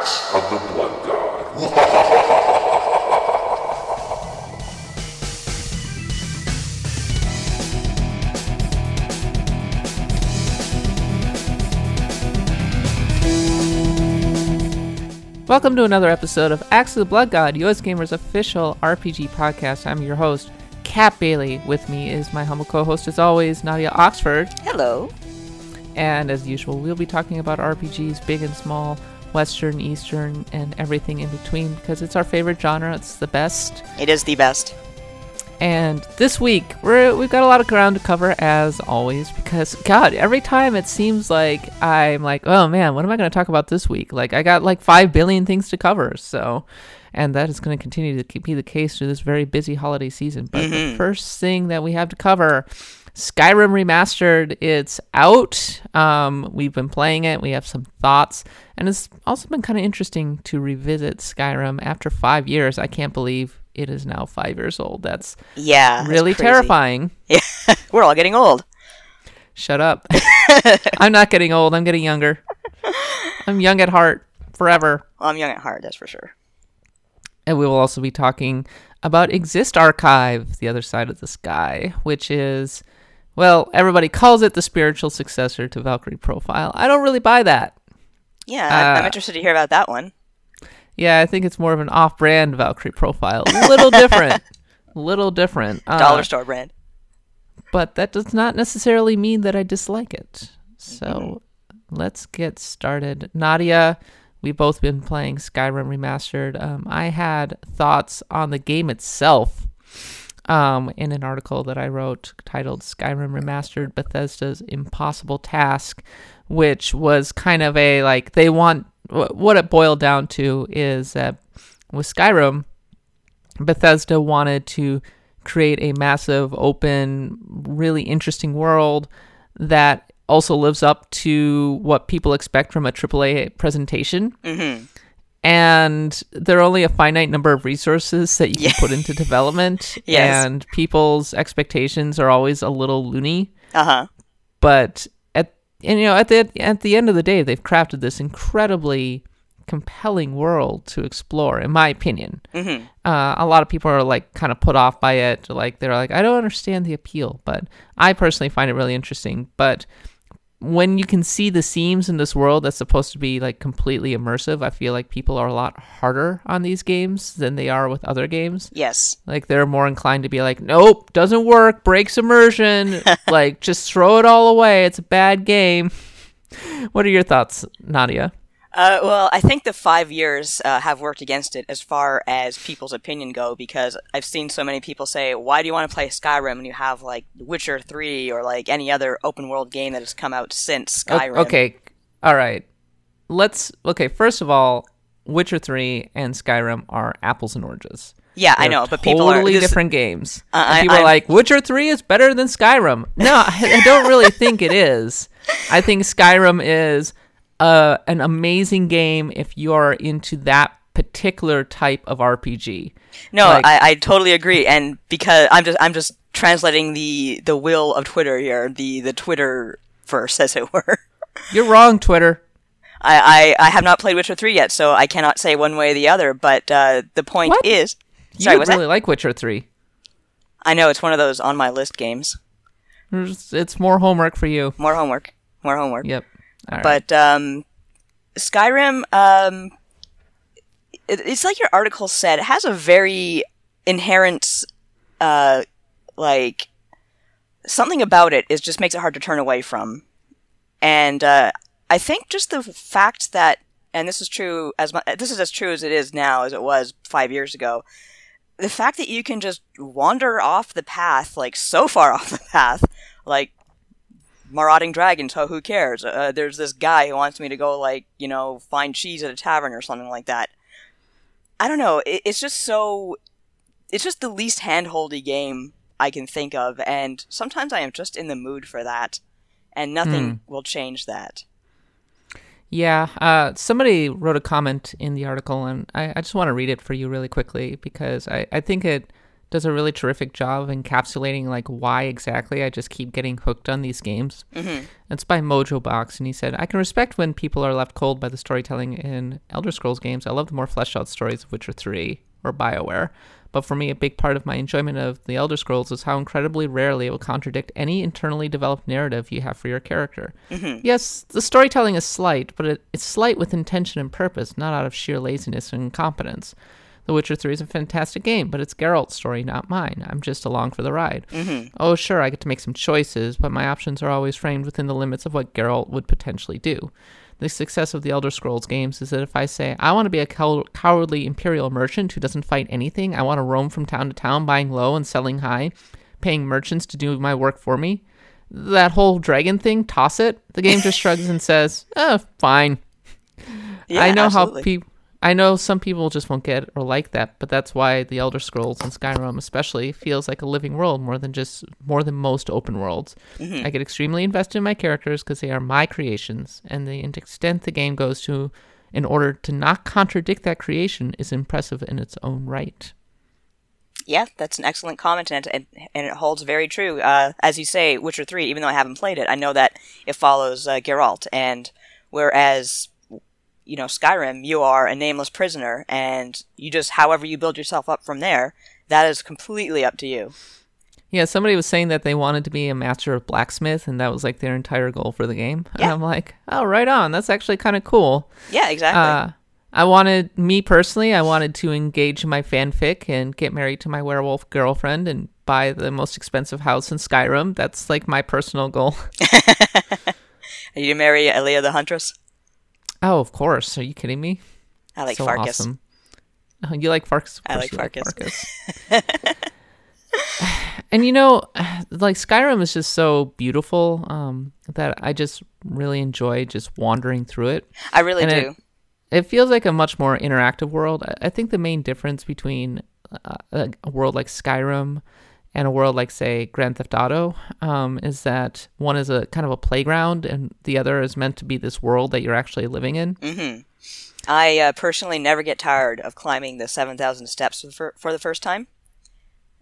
Axe of the Blood God. Welcome to another episode of Axe of the Blood God, US Gamer's official RPG podcast. I'm your host, Kat Bailey. With me is my humble co host, as always, Nadia Oxford. Hello. And as usual, we'll be talking about RPGs, big and small, Western, Eastern, and everything in between because it's our favorite genre. It's the best. It is the best. And this week, we're, we've got a lot of ground to cover, as always, because, God, every time it seems like I'm like, oh man, what am I going to talk about this week? Like, I got like 5 billion things to cover, so. And that is going to continue to keep- be the case through this very busy holiday season. But the mm-hmm. first thing that we have to cover Skyrim Remastered. It's out. Um, we've been playing it. We have some thoughts. And it's also been kind of interesting to revisit Skyrim after five years. I can't believe it is now five years old. That's Yeah. really crazy. terrifying. Yeah. We're all getting old. Shut up. I'm not getting old. I'm getting younger. I'm young at heart forever. Well, I'm young at heart, that's for sure. And we will also be talking about Exist Archive, the other side of the sky, which is, well, everybody calls it the spiritual successor to Valkyrie Profile. I don't really buy that. Yeah, I'm- I'm Uh, interested to hear about that one. Yeah, I think it's more of an off brand Valkyrie Profile. A little different. A little different. Uh, Dollar store brand. but that does not necessarily mean that I dislike it. So let's get started. Nadia, we've both been playing Skyrim Remastered. Um, I had thoughts on the game itself um, in an article that I wrote titled Skyrim Remastered Bethesda's Impossible Task, which was kind of a like, they want what it boiled down to is that with Skyrim, Bethesda wanted to create a massive, open, really interesting world that also lives up to what people expect from a AAA presentation. Mm-hmm. And there are only a finite number of resources that you can Yeah. put into development. Yes. And people's expectations are always a little loony Uh huh. but at and you know at the at the end of the day they've crafted this incredibly compelling world to explore in my opinion Mm-hmm. uh, a lot of people are like kind of put off by it like they're like i don't understand the appeal but i personally find it really interesting but when you can see the seams in this world that's supposed to be like completely immersive i feel like people are a lot harder on these games than they are with other games Yes. like they're more inclined to be like, nope, doesn't work, breaks immersion, like just throw it all away. It's a bad game. What are your thoughts, Nadia? Uh, well, I think the five years uh, have worked against it as far as people's opinion go because I've seen so many people say, "Why do you want to play Skyrim when you have like Witcher Three or like any other open world game that has come out since Skyrim?" okay, all right. Let's okay. First of all, Witcher Three and Skyrim are apples and oranges. Yeah, I They're know, but people are totally this- different games. Uh, And I- people are like, Witcher Three is better than Skyrim. No, I, I don't really think it is. I think Skyrim is uh, an amazing game if you are into that particular type of RPG. No, Like- I, I totally agree, and because I'm just I'm just translating the the will of Twitter here, the the Twitter verse, as it were. You're wrong, Twitter. I, I, I have not played Witcher three yet, so I cannot say one way or the other. But uh, the point What? is, You sorry, would really that? like Witcher Three. I know it's one of those on my list games. It's more homework for you. More homework, more homework. Yep. Right. But um, Skyrim, um, it, it's like your article said, it has a very inherent, uh, like something about it is just makes it hard to turn away from. And uh, I think just the fact that, and this is true as mu- this is as true as it is now as it was five years ago. The fact that you can just wander off the path, like so far off the path, like marauding dragons. So who cares? Uh, there's this guy who wants me to go like you know find cheese at a tavern or something like that. I don't know. It, it's just so. It's just the least handholdy game I can think of, and sometimes I am just in the mood for that, and nothing will change that. Yeah, uh, somebody wrote a comment in the article, and I, I just want to read it for you really quickly because I, I think it does a really terrific job of encapsulating like why exactly I just keep getting hooked on these games. Mm-hmm. It's by Mojo Box, and he said, "I can respect when people are left cold by the storytelling in Elder Scrolls games. I love the more fleshed out stories of Witcher Three or Bioware." But for me, a big part of my enjoyment of the Elder Scrolls is how incredibly rarely it will contradict any internally developed narrative you have for your character. Mm-hmm. Yes, the storytelling is slight, but it, it's slight with intention and purpose, not out of sheer laziness and incompetence. The Witcher 3 is a fantastic game, but it's Geralt's story, not mine. I'm just along for the ride. Mm-hmm. Oh, sure, I get to make some choices, but my options are always framed within the limits of what Geralt would potentially do. The success of the Elder Scrolls games is that if I say, I want to be a cow- cowardly imperial merchant who doesn't fight anything, I want to roam from town to town buying low and selling high, paying merchants to do my work for me, that whole dragon thing, toss it. The game just shrugs and says, oh, fine. Yeah, I know absolutely. how people. I know some people just won't get or like that, but that's why the Elder Scrolls and Skyrim especially feels like a living world more than just more than most open worlds. Mm-hmm. I get extremely invested in my characters because they are my creations, and the extent the game goes to in order to not contradict that creation is impressive in its own right. Yeah, that's an excellent comment, and, and, and it holds very true. Uh, as you say, Witcher 3, even though I haven't played it, I know that it follows uh, Geralt, and whereas, you know, Skyrim, you are a nameless prisoner, and you just, however you build yourself up from there, that is completely up to you. Yeah, somebody was saying that they wanted to be a master of blacksmith, and that was like their entire goal for the game. And Yeah. I'm like, oh, right on. That's actually kind of cool. Yeah, exactly. Uh, I wanted, me personally, I wanted to engage in my fanfic and get married to my werewolf girlfriend and buy the most expensive house in Skyrim. That's like my personal goal. Are you marry Aela the Huntress? Oh, of course. Are you kidding me? I like so Farkas. awesome. Oh, you like Farkas? I like Farkas. Farkas. and you know, like Skyrim is just so beautiful um, that I just really enjoy just wandering through it. I really And do. it- it feels like a much more interactive world. I- I think the main difference between uh, a world like Skyrim and a world like, say, Grand Theft Auto um, is that one is a kind of a playground, and the other is meant to be this world that you're actually living in. Mm. I uh, personally never get tired of climbing the 7,000 steps for, for the first time.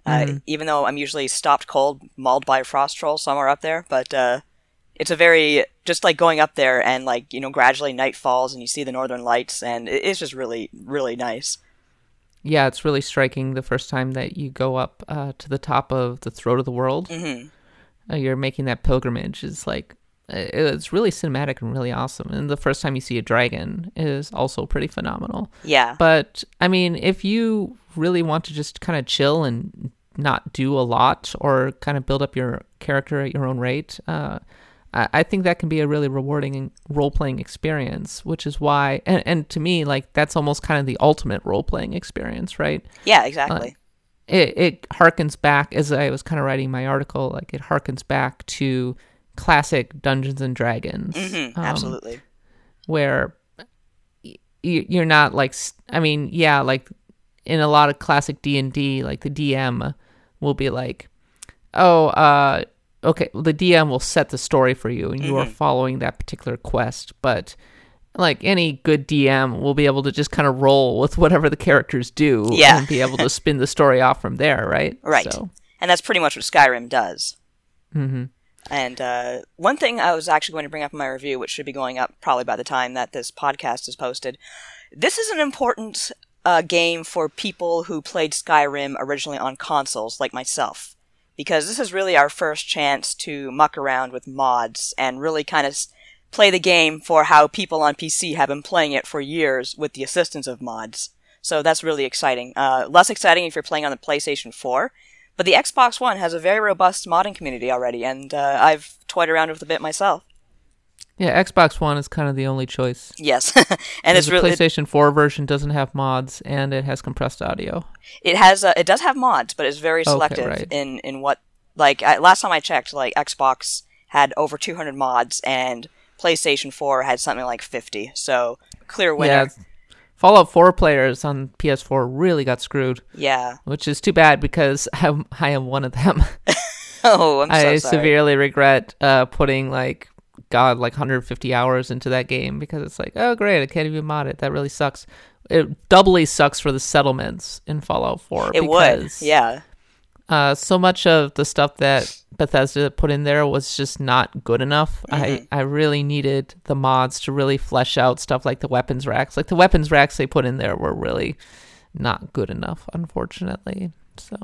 Uh, even though I'm usually stopped cold, mauled by a frost troll somewhere up there, but uh, it's a very just like going up there and like you know gradually night falls and you see the northern lights and it's just really really nice. Yeah, it's really striking the first time that you go up uh, to the top of the throat of the world. hmm Uh, you're making that pilgrimage. It's like uh, it's really cinematic and really awesome. And the first time you see a dragon is also pretty phenomenal. Yeah, But I mean, if you really want to just kind of chill and not do a lot or kind of build up your character at your own rate, uh, I, I think that can be a really rewarding role playing experience, which is why, and, and to me, like that's almost kind of the ultimate role playing experience, right? yeah, exactly. It, it harkens back, as I was kind of writing my article, like it harkens back to classic Dungeons and Dragons. hmm um, absolutely. where y- you're not like i mean yeah like in a lot of classic d&d like the dm will be like oh uh okay the dm will set the story for you and you are following that particular quest but like any good dm will be able to just kind of roll with whatever the characters do Yeah. and be able to spin the story off from there right Right. so And that's pretty much what Skyrim does. Mm-hmm. And uh, one thing I was actually going to bring up in my review, which should be going up probably by the time that this podcast is posted, this is an important uh, game for people who played Skyrim originally on consoles, like myself, because this is really our first chance to muck around with mods and really kind of play the game for how people on PC have been playing it for years with the assistance of mods. So that's really exciting. Uh, less exciting if you're playing on the PlayStation 4. But the Xbox One has a very robust modding community already, and uh, I've toyed around with it a bit myself. Yeah xbox one is kind of the only choice Yes, and it's the really it, playstation 4 version doesn't have mods and it has compressed audio it has uh, it does have mods, but it's very Okay, selective right. in in what like I, last time I checked, like Xbox had over 200 mods, and PlayStation 4 had something like 50. So clear winner. Yeah, Fallout 4 players on PS4 really got screwed, Yeah. which is too bad because I'm, I am one of them. Oh, I'm so I sorry. severely regret uh, putting like God like 150 hours into that game because it's like, oh great, I can't even mod it. That really sucks. It doubly sucks for the settlements in Fallout 4. it because Yeah. uh, so much of the stuff that Bethesda put in there was just not good enough. I, I really needed the mods to really flesh out stuff like the weapons racks. Like the weapons racks they put in there were really not good enough, unfortunately. So,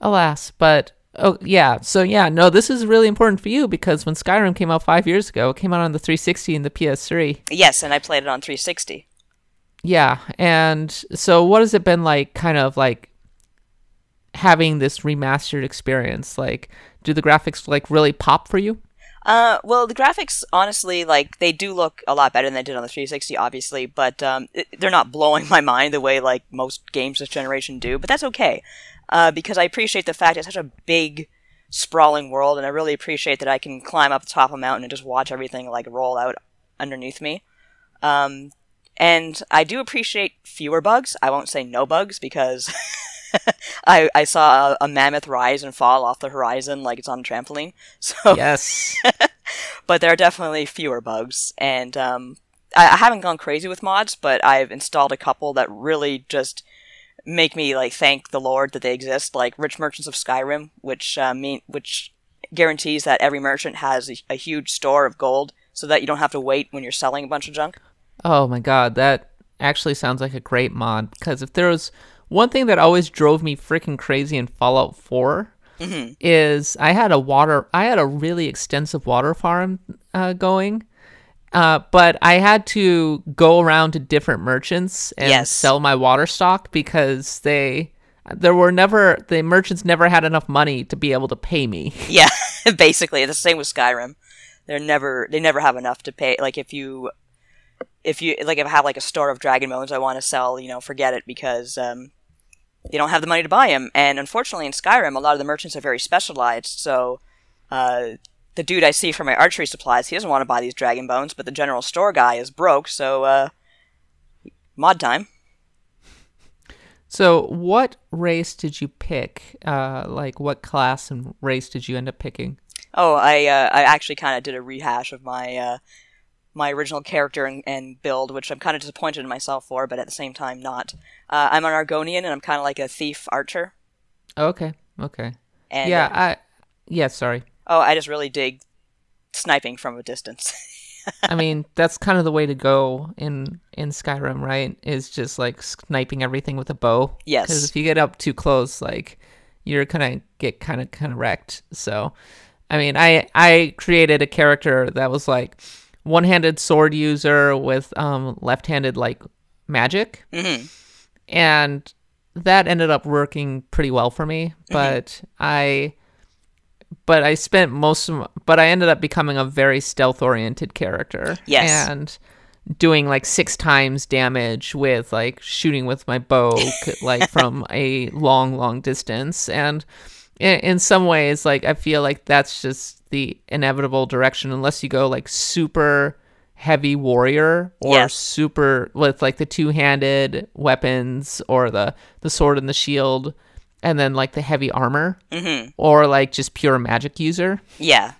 alas, but oh yeah, so yeah, no, this is really important for you because when Skyrim came out five years ago, it came out on the 360 and the PS3. Yes, and I played it on 360. Yeah, and so what has it been like? Kind of like having this remastered experience. Like, do the graphics like really pop for you? Uh, well, the graphics, honestly, like they do look a lot better than they did on the 360, obviously, but um, it, they're not blowing my mind the way like most games this generation do. But that's okay, uh, because I appreciate the fact it's such a big, sprawling world, and I really appreciate that I can climb up the top of a mountain and just watch everything like roll out underneath me. Um, and I do appreciate fewer bugs. I won't say no bugs because I I saw a, a mammoth rise and fall off the horizon like it's on a trampoline. So Yes. but there are definitely fewer bugs, and um, I, I haven't gone crazy with mods, but I've installed a couple that really just make me like thank the Lord that they exist, like Rich Merchants of Skyrim, which uh, mean which guarantees that every merchant has a, a huge store of gold, so that you don't have to wait when you're selling a bunch of junk. Oh my god, that actually sounds like a great mod because if there was one thing that always drove me freaking crazy in Fallout 4 is I had a water I had a really extensive water farm uh, going. Uh, but I had to go around to different merchants and Yes. sell my water stock because they there were never the merchants never had enough money to be able to pay me. Yeah, basically the same with Skyrim. They're never they never have enough to pay. Like if you if you like if I have like a store of dragon bones I want to sell, you know, forget it because um, you don't have the money to buy them. And unfortunately, in Skyrim, a lot of the merchants are very specialized. So uh, the dude I see for my archery supplies, he doesn't want to buy these dragon bones, but the general store guy is broke. So uh, mod time. So, what race did you pick? Uh, like, what class and race did you end up picking? Oh, I uh, I actually kind of did a rehash of my uh, my original character and, and build, which I'm kind of disappointed in myself for, but at the same time not. Uh, I'm an Argonian, and I'm kind of like a thief archer. Okay, okay. And yeah, uh, I. Yeah, sorry. oh, I just really dig sniping from a distance. I mean, that's kind of the way to go in in Skyrim, right? Is just like sniping everything with a bow. Yes. Because if you get up too close, like you're gonna get kind of kind of wrecked. So, I mean, I I created a character that was like one-handed sword user with um left-handed like magic, hmm and that ended up working pretty well for me. Mm-hmm. But I. But I spent most of, but I ended up becoming a very stealth-oriented character. Yes. and doing like six times damage with like shooting with my bow like from a long long distance and in, in some ways like i feel like that's just the inevitable direction unless you go like super heavy warrior or Yes. super with like the two-handed weapons or the the sword and the shield and then like the heavy armor hmm or like just pure magic user Yeah.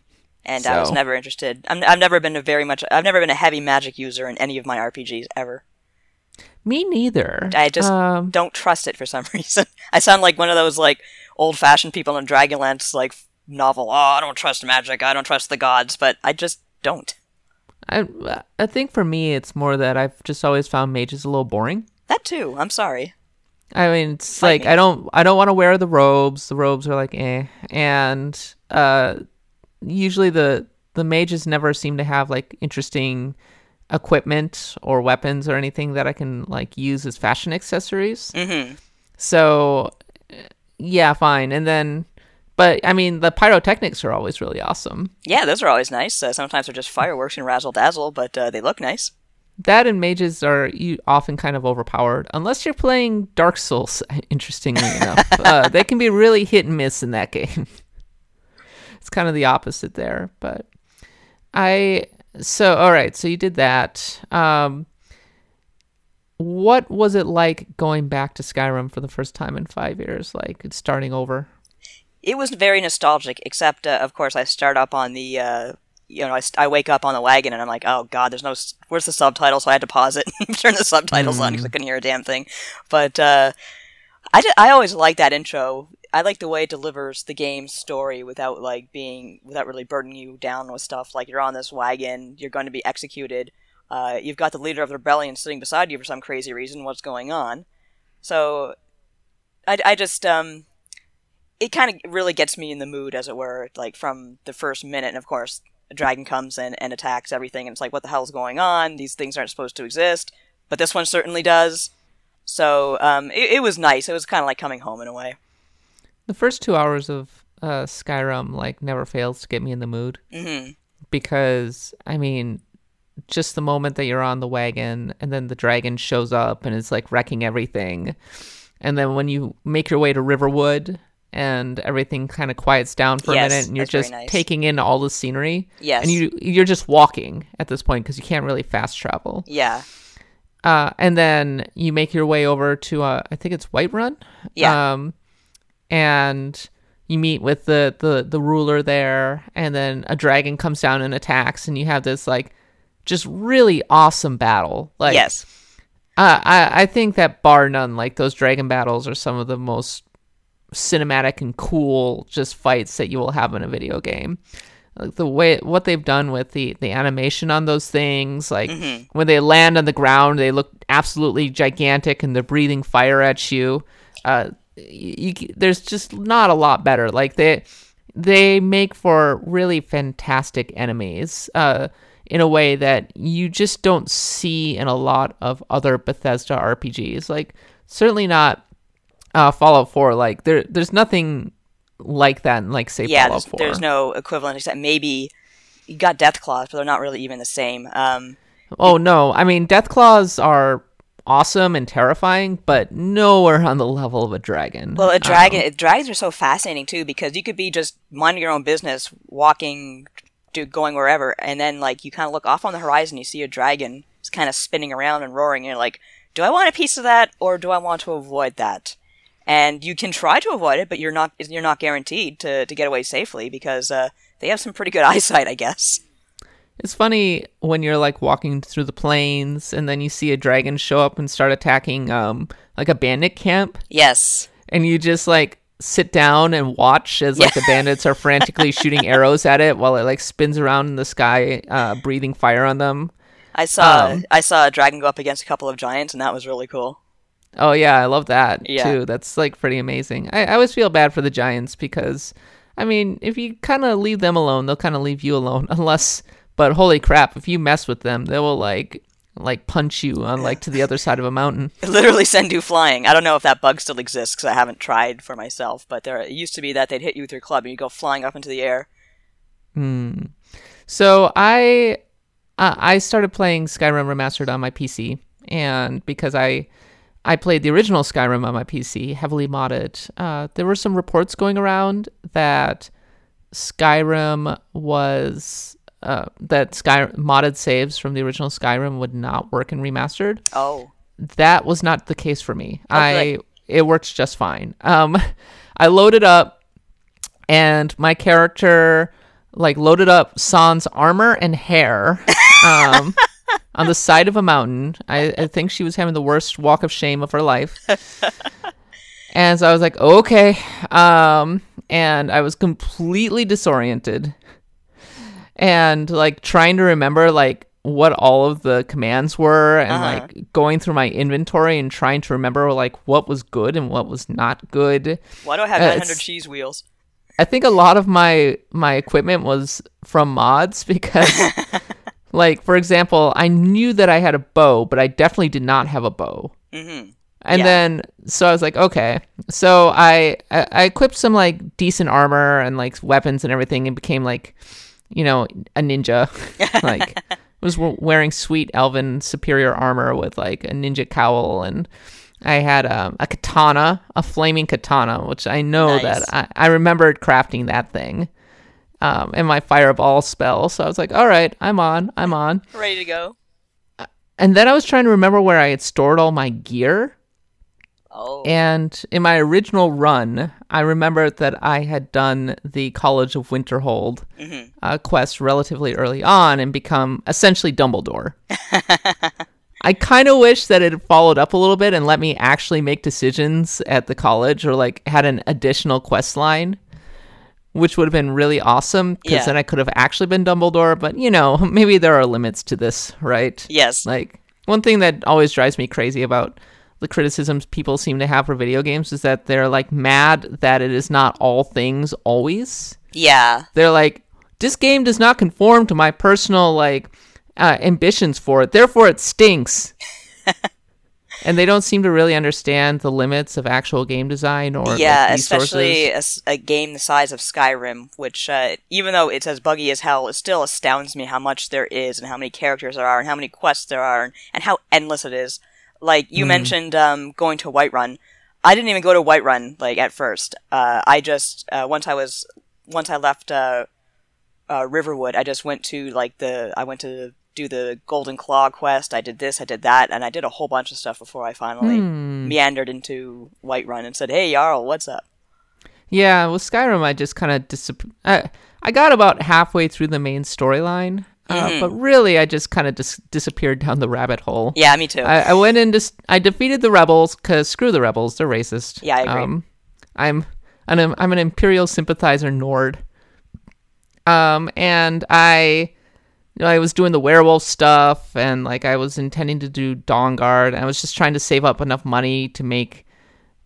And I was never interested. I'm, I've never been a very much. I've never been a heavy magic user in any of my RPGs ever. me neither I just um, don't trust it for some reason. I sound like one of those like old-fashioned people in Dragonlance like novel. Oh, I don't trust magic. I don't trust the gods. But I just don't. I I think for me it's more that I've just always found mages a little boring. That too. I'm sorry. I mean, it's Fight like me. I don't I don't want to wear the robes. The robes are like eh, and uh, usually the the mages never seem to have like interesting equipment or weapons or anything that I can like use as fashion accessories. hmm So yeah, fine. And then, but I mean, the pyrotechnics are always really awesome. Yeah, those are always nice. Uh, sometimes they're just fireworks and razzle dazzle, but uh, they look nice. That and mages are you often kind of overpowered unless you're playing Dark Souls. Interestingly enough, uh, they can be really hit and miss in that game. it's kind of the opposite there, but I so all right. So you did that. Um, what was it like going back to Skyrim for the first time in five years? Like starting over. It was very nostalgic, except uh, of course I start up on the. Uh, you know, I, I wake up on the wagon and I'm like, oh god, there's no, where's the subtitle? So I had to pause it and turn the subtitles on because I couldn't hear a damn thing. But uh, I, ju- I always liked that intro. I like the way it delivers the game's story without like being without really burdening you down with stuff. Like you're on this wagon, you're going to be executed. Uh, you've got the leader of the rebellion sitting beside you for some crazy reason. What's going on? So, I, I just um, it kind of really gets me in the mood, as it were, like from the first minute. And of course, a dragon comes in and attacks everything, and it's like, what the hell's going on? These things aren't supposed to exist, but this one certainly does. So um, it, it was nice. It was kind of like coming home in a way. The first two hours of uh, Skyrim like never fails to get me in the mood hmm because I mean, just the moment that you're on the wagon and then the dragon shows up and is like wrecking everything, and then when you make your way to Riverwood and everything kind of quiets down for Yes, a minute and you're just nice. taking in all the scenery. Yes. And you you're just walking at this point because you can't really fast travel. Yeah. Uh, and then you make your way over to uh, I think it's Whiterun. Yeah. Um, and you meet with the, the the ruler there, and then a dragon comes down and attacks, and you have this like just really awesome battle. Like, yes. uh, I I think that bar none, like those dragon battles are some of the most cinematic and cool just fights that you will have in a video game. Like the way what they've done with the the animation on those things, like when they land on the ground, they look absolutely gigantic and they're breathing fire at you. Uh, you, you there's just not a lot better. Like they they make for really fantastic enemies. Uh, in a way that you just don't see in a lot of other Bethesda RPGs. Like certainly not uh, Fallout 4. Like there, there's nothing like that in like say Yeah. Fallout There's, 4. there's no equivalent except maybe you got Death Claws, but they're not really even the same. Um, oh no, I mean Death Claws are awesome and terrifying, but nowhere on the level of a dragon. Well, a Um, dragon. dragons are so fascinating too because you could be just minding your own business, walking, do, going wherever, and then like you kind of look off on the horizon, you see a dragon. It's kind of spinning around and roaring, and you're like, "Do I want a piece of that, or do I want to avoid that?" And you can try to avoid it, but you're not you're not guaranteed to to get away safely because uh, they have some pretty good eyesight, I guess. It's funny when you're like walking through the plains and then you see a dragon show up and start attacking um like a bandit camp Yes. and you just like sit down and watch as like the bandits are frantically shooting arrows at it while it like spins around in the sky uh breathing fire on them. I saw Um, I saw a dragon go up against a couple of giants, and that was really cool. Oh yeah, I love that Yeah. too. That's like pretty amazing. I, I always feel bad for the giants because I mean, if you kind of leave them alone, they'll kind of leave you alone unless but holy crap, if you mess with them, they will like like punch you on like to the other side of a mountain. literally send you flying. I don't know if that bug still exists because I haven't tried for myself, but there it used to be that they'd hit you with your club and you go flying up into the air. Hmm. So I uh, I started playing Skyrim remastered on my PC, and because I I played the original Skyrim on my PC, heavily modded, uh, there were some reports going around that Skyrim was uh, that Sky modded saves from the original Skyrim would not work in remastered Oh, that was not the case for me. I good. it works just fine. Um, I loaded up, and my character like loaded up Sans armor and hair um, on the side of a mountain. I, I think she was having the worst walk of shame of her life. and so I was like, okay. Um, and I was completely disoriented and like trying to remember like what all of the commands were and Uh-huh. like going through my inventory and trying to remember like what was good and what was not good. why do I have Uh, 900 it's- cheese wheels? I think a lot of my my equipment was from mods because like for example, I knew that I had a bow, but I definitely did not have a bow. Mm-hmm. And Yeah. then so I was like, okay. So I, I I equipped some like decent armor and like weapons and everything and became like, you know, a ninja. like was wearing sweet elven superior armor with like a ninja cowl and I had um, a katana, a flaming katana, which I know Nice. that I, I remembered crafting that thing. Um, and my fireball spell. So I was like, all right, I'm on, I'm on. Ready to go? And then I was trying to remember where I had stored all my gear. Oh, And in my original run, I remembered that I had done the College of Winterhold uh, quest relatively early on and become essentially Dumbledore. I kind of wish that it had followed up a little bit and let me actually make decisions at the college or like had an additional quest line, which would have been really awesome because Yeah. then I could have actually been Dumbledore. But you know, maybe there are limits to this, right? Yes. Like one thing that always drives me crazy about the criticisms people seem to have for video games is that they're like mad that it is not all things always. Yeah. They're like, this game does not conform to my personal like uh, ambitions for it, therefore it stinks. and they don't seem to really understand the limits of actual game design or yeah, resources. especially a game the size of Skyrim, which, uh, even though it's as buggy as hell, it still astounds me how much there is, and how many characters there are, and how many quests there are, and, and how endless it is. Like you mentioned, um, going to Whiterun. I didn't even go to Whiterun like at first. Uh, I just uh, once I was once I left uh, uh, Riverwood, I just went to like the I went to do the Golden Claw quest. I did this, I did that, and I did a whole bunch of stuff before I finally Hmm. meandered into Whiterun and said, "Hey, Jarl, what's up?" Yeah, with Skyrim, I just kind of disap- I, I got about halfway through the main storyline, uh, but really, I just kind of dis- disappeared down the rabbit hole. Yeah, me too. I, I went in to s- I defeated the rebels because screw the rebels, they're racist. Yeah, I agree. Um, I'm an I'm an imperial sympathizer Nord. Um, and I, you know, I was doing the werewolf stuff, and like I was intending to do Dawn Guard. And I was just trying to save up enough money to make.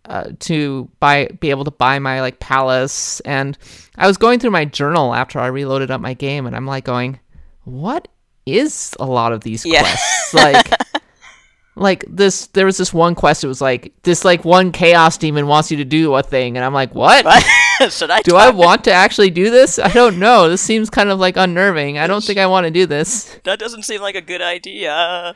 Uh, to buy, be able to buy my like palace, and I was going through my journal after I reloaded up my game, and I'm like going, "What is a lot of these Yeah. quests?" like, like this there was this one quest it was like this like one chaos demon wants you to do a thing and i'm like what, Should I? do i want to actually do this? I don't know. This seems kind of like unnerving. I don't think i want to do this. That doesn't seem like a good idea.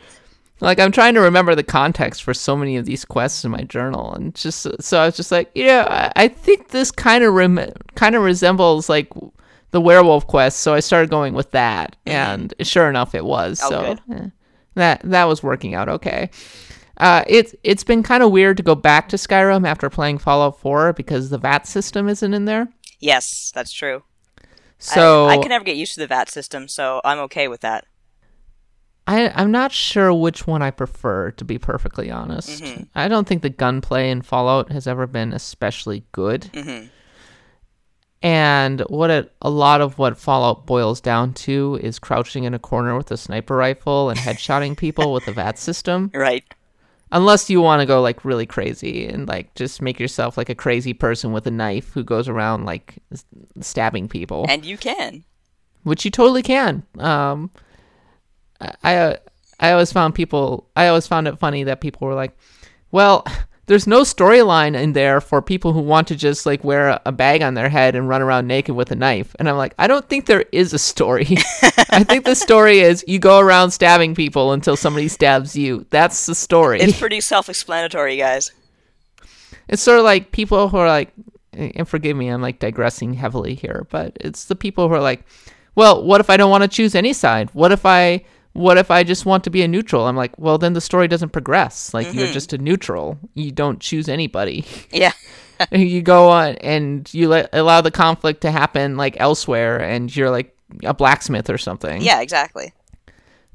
like i'm trying to remember the context for so many of these quests in my journal and just so i was just like yeah i, I think this kind of rem- kind of resembles like the werewolf quest so i started going with that and sure enough it was Oh, so eh, that that was working out okay uh, it's it's been kind of weird to go back to Skyrim after playing Fallout 4 because the VAT system isn't in there. Yes, that's true. So I, I can never get used to the VAT system, so I'm okay with that. I, I'm not sure which one I prefer, to be perfectly honest. Mm-hmm. I don't think the gunplay in Fallout has ever been especially good. Mm-hmm. And what it, a lot of what Fallout boils down to is crouching in a corner with a sniper rifle and headshotting people with the VAT system. Right. Unless you want to go like really crazy and like just make yourself like a crazy person with a knife who goes around like stabbing people And you can. which you totally can. Um, I, I always found people. I always found it funny that people were like, "Well, there's no storyline in there for people who want to just like wear a, bag on their head and run around naked with a knife." And I'm like, I don't think there is a story. I think the story is you go around stabbing people until somebody stabs you. That's the story. It's pretty self-explanatory, guys. It's sort of like people who are like, eh, and forgive me, I'm like digressing heavily here, but it's the people who are like, well, what if I don't want to choose any side? What if I, what if I just want to be a neutral? I'm like, well, then the story doesn't progress. Like you're mm-hmm. just a neutral. You don't choose anybody. Yeah. you go on and you let, allow the conflict to happen like elsewhere, and you're like a blacksmith or something Yeah, exactly.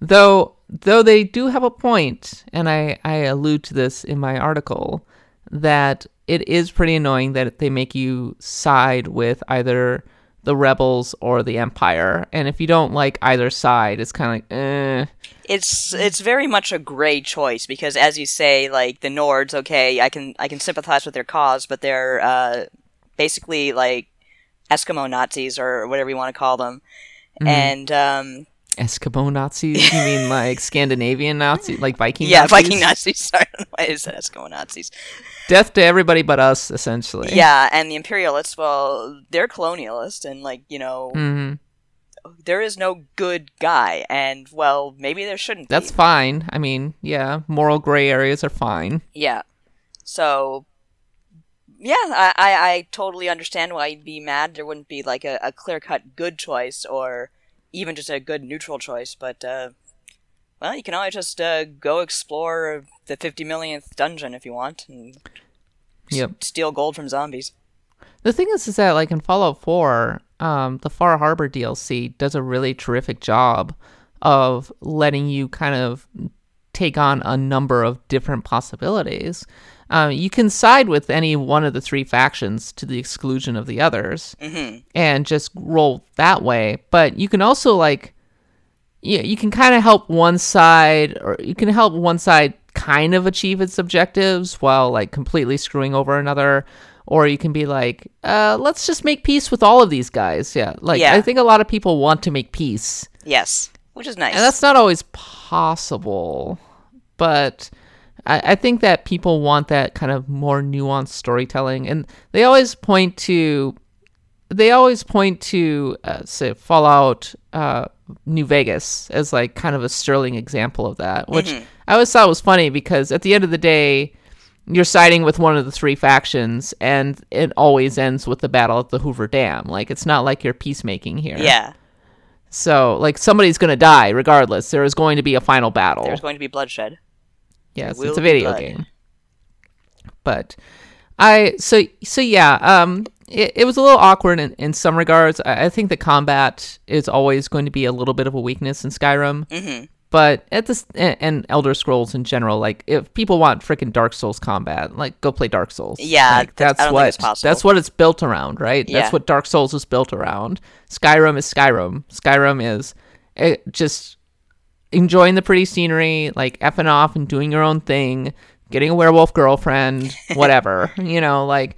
though though they do have a point and I, I allude to this in my article that it is pretty annoying that they make you side with either the rebels or the empire and if you don't like either side it's kind of like eh. It's it's very much a gray choice because, as you say, like the Nords, okay, I can I can sympathize with their cause, but they're uh, basically like Eskimo Nazis or whatever you want to call them, Mm-hmm. and um, eskimo nazis you mean like scandinavian nazis like viking yeah, nazis? Viking Nazis. Sorry, I don't know why I said Eskimo Nazis. Death to everybody but us essentially Yeah, and the imperialists, well, they're colonialist, and like you know, hmm there is no good guy, and well, maybe there shouldn't. Be That's be. fine i mean yeah moral gray areas are fine yeah. So, yeah, I, I I totally understand why you'd be mad. There wouldn't be like a, a clear cut good choice, or even just a good neutral choice. But uh, well, you can always just uh, go explore the fifty millionth dungeon if you want, and yep steal gold from zombies. The thing is, is that like in Fallout 4, um, the Far Harbor DLC does a really terrific job of letting you kind of take on a number of different possibilities. Um, you can side with any one of the three factions to the exclusion of the others, and just roll that way. But you can also like, yeah, you can kind of help one side, or you can help one side kind of achieve its objectives while like completely screwing over another. Or you can be like, uh, let's just make peace with all of these guys. Yeah, like Yeah. I think a lot of people want to make peace. Yes, which is nice. And that's not always possible, but I, I think that people want that kind of more nuanced storytelling, and they always point to they always point to uh, say Fallout uh, New Vegas as like kind of a sterling example of that, which I always thought was funny because at the end of the day. You're siding with one of the three factions, and it always ends with the battle at the Hoover Dam. Like it's not like you're peacemaking here. yeah, So, like, somebody's going to die regardless. There is going to be a final battle. there's going to be bloodshed. yes, it's a video game. But I, so, so yeah, um, it, it was a little awkward in, in some regards. I, I think the combat is always going to be a little bit of a weakness in Skyrim. Mm-hmm. But at this, and, and Elder Scrolls in general, like, if people want freaking Dark Souls combat, like, go play Dark Souls. Yeah, Like, that's- that's what, think it's possible. that's what it's built around, right? Yeah. That's what Dark Souls is built around. Skyrim is Skyrim. Skyrim is it just enjoying the pretty scenery, like effing off and doing your own thing, getting a werewolf girlfriend, whatever. you know, like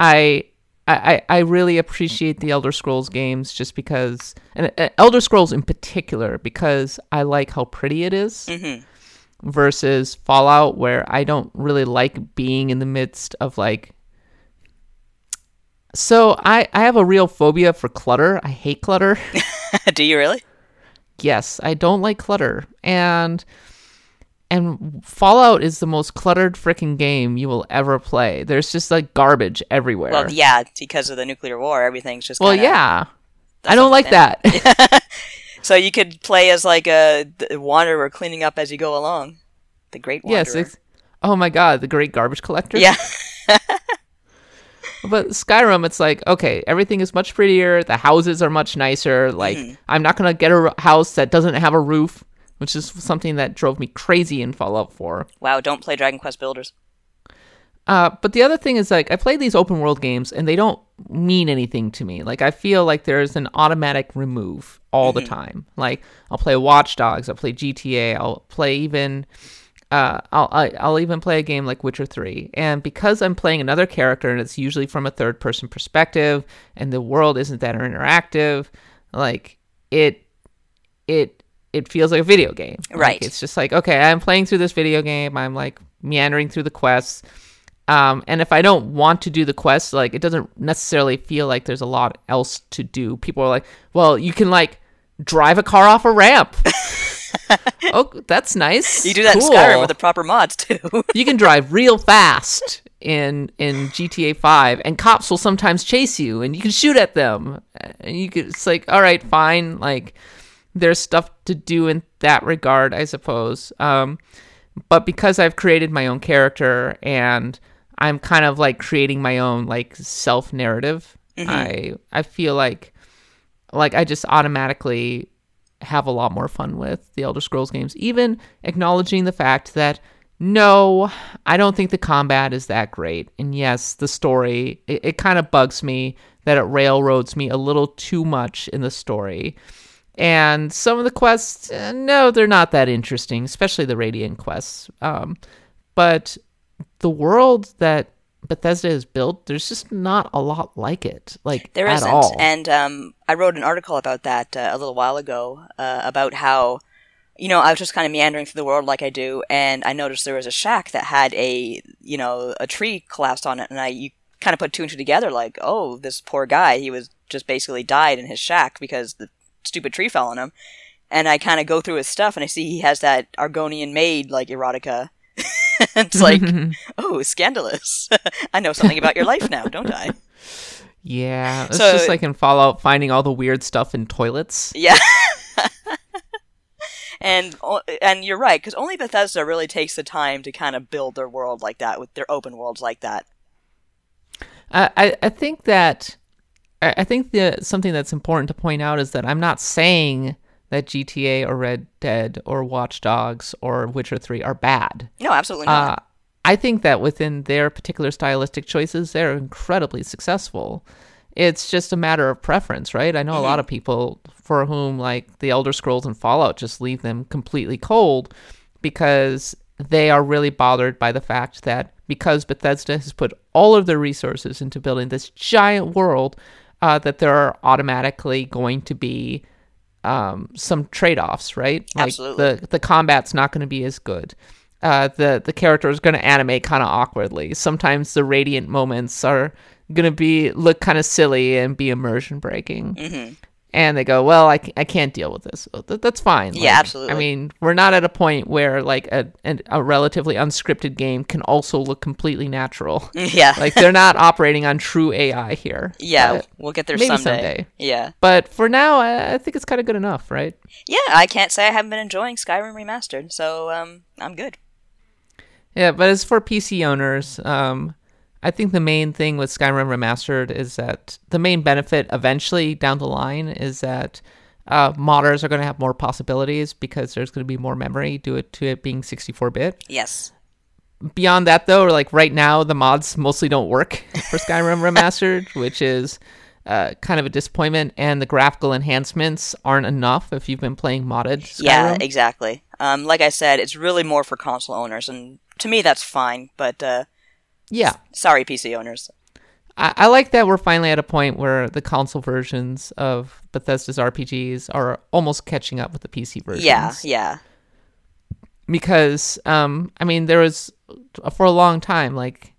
I. I, I really appreciate the Elder Scrolls games just because, and uh, Elder Scrolls in particular, because I like how pretty it is versus Fallout, where I don't really like being in the midst of like. So I I have a real phobia for clutter. I hate clutter. Do you really? yes, I don't like clutter, and and Fallout is the most cluttered freaking game you will ever play. There's just like garbage everywhere. Well, yeah, because of the nuclear war, everything's just. Well, yeah. I don't like that. So you could play as like a wanderer cleaning up as you go along. The great wanderer. yes. Oh my god, the great garbage collector. yeah. But Skyrim, it's like, okay, everything is much prettier. The houses are much nicer. Like, Mm-hmm. I'm not going to get a house that doesn't have a roof, which is something that drove me crazy in Fallout 4. Wow. Don't play Dragon Quest Builders. Uh, but the other thing is, like, I play these open world games and they don't mean anything to me. Like, I feel like there's an automatic remove all the time. Like, I'll play Watch Dogs, I'll play GTA, I'll play even. Uh, I'll I'll even play a game like Witcher Three, and because I'm playing another character and it's usually from a third person perspective, and the world isn't that interactive, like it, it it feels like a video game. Like, Right. it's just like okay, I'm playing through this video game. I'm like meandering through the quests. Um, and if I don't want to do the quest, like it doesn't necessarily feel like there's a lot else to do. People are like, well, you can like drive a car off a ramp. oh, that's nice. You do that Cool. in Skyrim with the proper mods too. You can drive real fast in in GTA 5 and cops will sometimes chase you and you can shoot at them. And you could it's like, all right, fine, like there's stuff to do in that regard, I suppose. Um but because I've created my own character and I'm kind of like creating my own like self narrative, I I feel like like I just automatically have a lot more fun with the Elder Scrolls games, even acknowledging the fact that no, I don't think the combat is that great. And yes, the story, it, it kind of bugs me that it railroads me a little too much in the story. And some of the quests, eh, no, they're not that interesting, especially the Radiant quests. Um, but the world that Bethesda has built, there's just not a lot like it, like There at isn't. all. And um, I wrote an article about that uh, a little while ago uh, about how, you know, I was just kind of meandering through the world like I do, and I noticed there was a shack that had a, you know, a tree collapsed on it, and I you kind of put two and two together, like, oh, this poor guy, he was just basically died in his shack because the stupid tree fell on him. And I kind of go through his stuff, and I see he has that Argonian maid like erotica. it's like, oh, scandalous! I know something about your life now, don't I? Yeah, it's So- just like in Fallout, finding all the weird stuff in toilets. Yeah. and and you're right because only Bethesda really takes the time to kind of build their world like that with their open worlds like that. I, I, I think that I I think the something that's important to point out is that I'm not saying that GTA or Red Dead or Watch Dogs or Witcher 3 are bad. No, absolutely not. Uh, I think that within their particular stylistic choices, they're incredibly successful. It's just a matter of preference, right? I know a lot of people for whom like the Elder Scrolls and Fallout just leave them completely cold because they are really bothered by the fact that because Bethesda has put all of their resources into building this giant world, uh, that there are automatically going to be um, some trade-offs, right? Like Absolutely. the the combat's not going to be as good. Uh, the the character is going to animate kind of awkwardly. Sometimes the radiant moments are going to be look kind of silly and be immersion breaking. Mm-hmm. And they go, well, I, I can't deal with this. Well, th- that's fine. Yeah, absolutely. I mean, we're not at a point where like a an, a relatively unscripted game can also look completely natural. yeah. like they're not operating on true AI here. yeah, But- we'll get there maybe someday. someday. Yeah. but for now, I, I think it's kind of good enough, right? Yeah, I can't say I haven't been enjoying Skyrim Remastered, so um, I'm good. Yeah, but as for PC owners, um, I think the main thing with Skyrim Remastered is that the main benefit eventually down the line is that uh, modders are going to have more possibilities because there's going to be more memory due to it being 64-bit. Yes. Beyond that, though, like right now, the mods mostly don't work for Skyrim Remastered, which is uh, kind of a disappointment. And the graphical enhancements aren't enough if you've been playing modded Skyrim. Yeah, exactly. Um, like I said, it's really more for console owners, and to me that's fine. But uh, yeah. sorry, PC owners. I, I like that we're finally at a point where the console versions of Bethesda's RPGs are almost catching up with the PC versions. Yeah, yeah, Because, um, I mean, there was for a long time, like,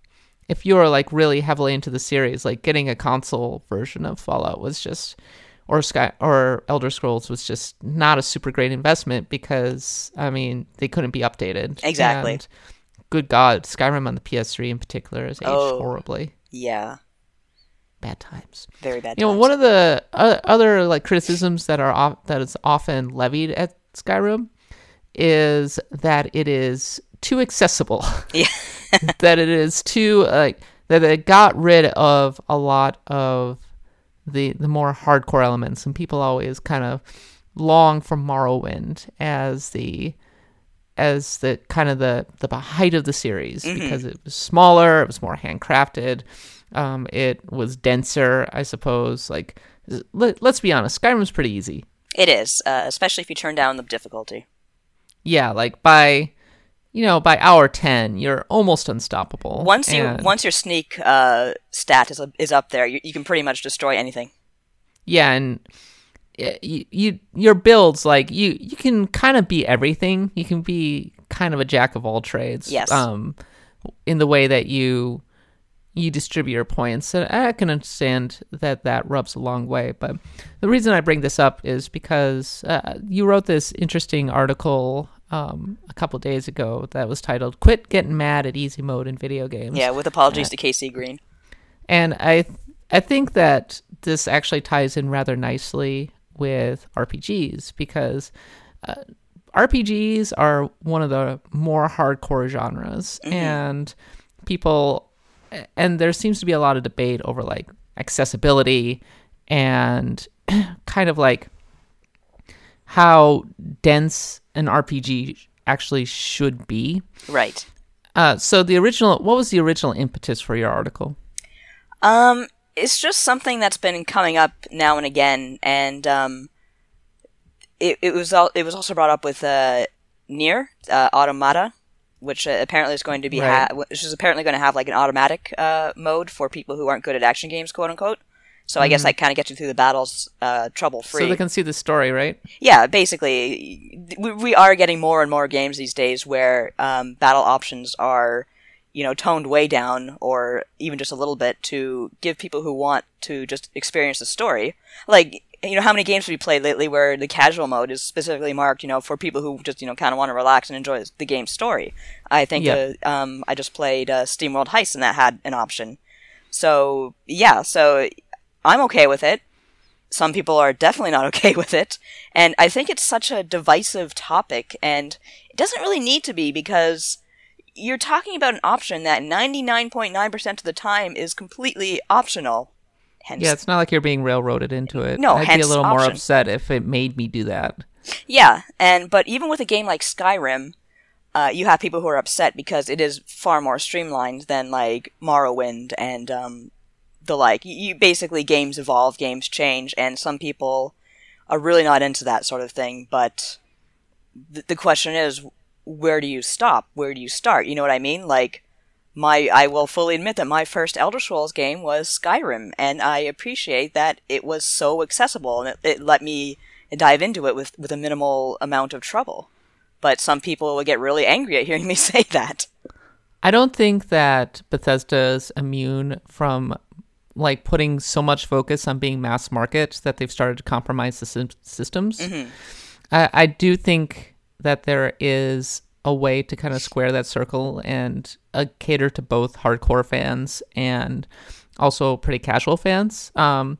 if you were like really heavily into the series, like getting a console version of Fallout was just, or Sky or Elder Scrolls was just not a super great investment because, I mean, they couldn't be updated. Exactly. And good God, Skyrim on the PS3 in particular has aged Oh. horribly. yeah. Bad times. Very bad. Times. You know, one of the uh, other like criticisms that are off, that is often levied at Skyrim is that it is too accessible. Yeah. that it is too like that it got rid of a lot of the the more hardcore elements, and people always kind of long for Morrowind as the as the kind of the the height of the series because it was smaller, it was more handcrafted, um, it was denser, I suppose. Like, let, let's be honest, Skyrim's pretty easy. It is, uh, especially if you turn down the difficulty. Yeah, like by you know by hour ten, you're almost unstoppable. Once you And- once your sneak uh, stat is is up there, you, you can pretty much destroy anything. yeah and you, you your builds like you you can kind of be everything you can be kind of a jack of all trades Yes. um in the way that you you distribute your points and i can understand that that rubs a long way but the reason i bring this up is because uh, you wrote this interesting article um, a couple days ago that was titled quit getting mad at easy mode in video games Yeah, with apologies to KC Green. and I I think that this actually ties in rather nicely with RPGs because uh, RPGs are one of the more hardcore genres, and people and there seems to be a lot of debate over like accessibility and kind of like how dense an RPG actually should be. Right. Uh, so the original, what was the original impetus for your article? Um, it's just something that's been coming up now and again, and um, it it was al- it was also brought up with uh, Nier uh, Automata, which uh, apparently is going to be ha- which is apparently going to have like an automatic uh, mode for people who aren't good at action games, quote unquote. So I guess that kind of gets you through the battles uh, trouble free. Mm-hmm. So they can see the story, right? Yeah, basically, we, we are getting more and more games these days where um, battle options are, you know, toned way down or even just a little bit to give people who want to just experience the story. Like, you know, how many games have you played lately where the casual mode is specifically marked, you know, for people who just, you know, kind of want to relax and enjoy the game's story? I think Yeah. uh, um, I just played uh, SteamWorld Heist and that had an option. So, yeah, so I'm okay with it some people are definitely not okay with it. And I think it's such a divisive topic, and it doesn't really need to be because you're talking about an option that 99.9% of the time is completely optional. Hence, Yeah, it's not like you're being railroaded into it. No, I'd be a little more upset if it made me do that. Yeah, and but even with a game like Skyrim, uh, you have people who are upset because it is far more streamlined than like Morrowind and um, the like. You, you basically games evolve, games change, and some people are really not into that sort of thing. But th- the question is, where do you stop? Where do you start? You know what I mean? Like my, I will fully admit that my first Elder Scrolls game was Skyrim, and I appreciate that it was so accessible and it, it let me dive into it with with a minimal amount of trouble. But some people will get really angry at hearing me say that. I don't think that Bethesda's immune from like putting so much focus on being mass market that they've started to compromise the sy- systems. Mm-hmm. I, I do think that there is a way to kind of square that circle and uh, cater to both hardcore fans and also pretty casual fans. Um,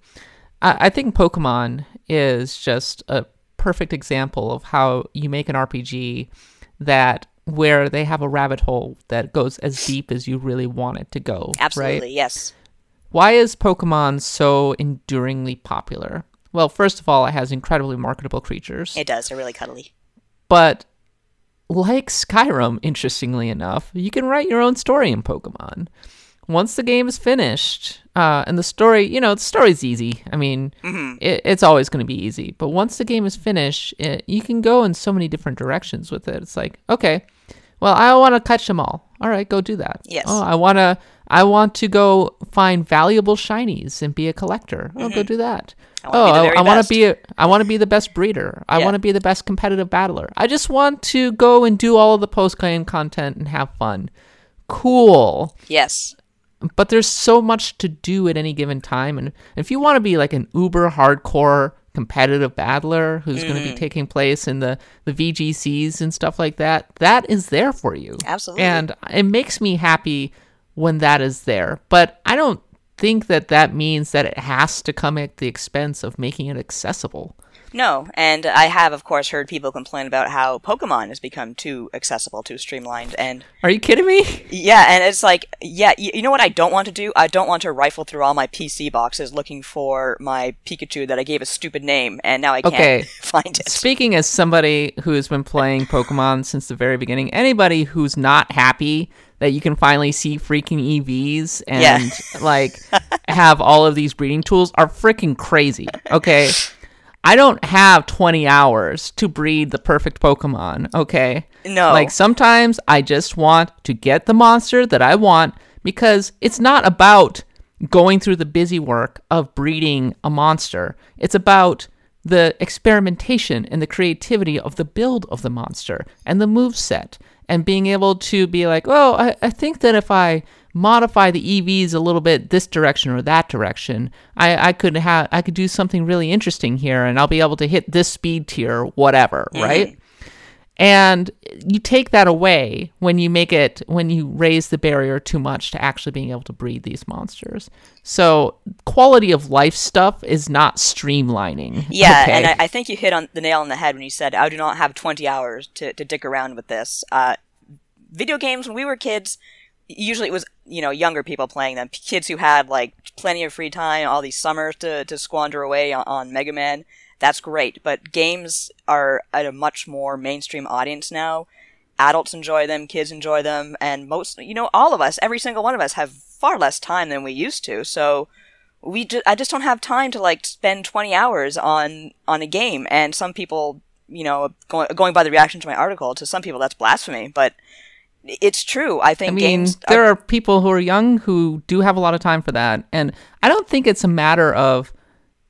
I, I think Pokemon is just a perfect example of how you make an RPG that where they have a rabbit hole that goes as deep as you really want it to go. Absolutely, Right? yes. Why is Pokemon so enduringly popular? Well, first of all, it has incredibly marketable creatures. It does. They're really cuddly. But like Skyrim, interestingly enough, you can write your own story in Pokemon. Once the game is finished, uh, and the story, you know, the story's easy. I mean, it, it's always going to be easy. But once the game is finished, it, you can go in so many different directions with it. It's like, okay, well, I want to catch them all. All right, go do that. Yes. Oh, I want to. I want to go find valuable shinies and be a collector. Oh, go do that. Mm-hmm. I oh, wanna be I, I want to be. A, I want to be the best breeder. I Yeah. want to be the best competitive battler. I just want to go and do all of the post game content and have fun. Cool Yes. but there's so much to do at any given time and if you want to be like an uber hardcore competitive battler who's going to be taking place in the the VGCs and stuff like that that is there for you Absolutely. and it makes me happy when that is there. But i don't think that that means that it has to come at the expense of making it accessible No, and I have, of course, heard people complain about how Pokemon has become too accessible, too streamlined, and are you kidding me yeah, and it's like, yeah, you, you know what I don't want to do? I don't want to rifle through all my PC boxes looking for my Pikachu that I gave a stupid name, and now I can't Okay. find it. Speaking as somebody who's been playing Pokemon since the very beginning, anybody who's not happy that you can finally see freaking EVs and Yeah. like have all of these breeding tools are freaking crazy. Okay. I don't have 20 hours to breed the perfect Pokemon, okay? No. Like sometimes I just want to get the monster that I want because it's not about going through the busy work of breeding a monster. It's about the experimentation and the creativity of the build of the monster and the move set and being able to be like, oh, I, I think that if I modify the EVs a little bit this direction or that direction, I, I could have I could do something really interesting here and I'll be able to hit this speed tier, whatever, right? And you take that away when you make it, when you raise the barrier too much to actually being able to breed these monsters. So, quality of life stuff is not streamlining. Yeah, okay? and I, I think you hit on the nail on the head when you said, I do not have 20 hours to, to dick around with this. Uh, video games, when we were kids, usually it was, you know, younger people playing them. Kids who had, like, plenty of free time, all these summers to, to squander away on, on Mega Man. That's great. But games are at a much more mainstream audience now. Adults enjoy them, kids enjoy them, and most, you know, all of us, every single one of us have far less time than we used to. So, we ju- I just don't have time to like spend 20 hours on on a game and some people you know going going by the reaction to my article to some people that's blasphemy but it's true i think I mean, games there are people who are young who do have a lot of time for that. And I don't think it's a matter of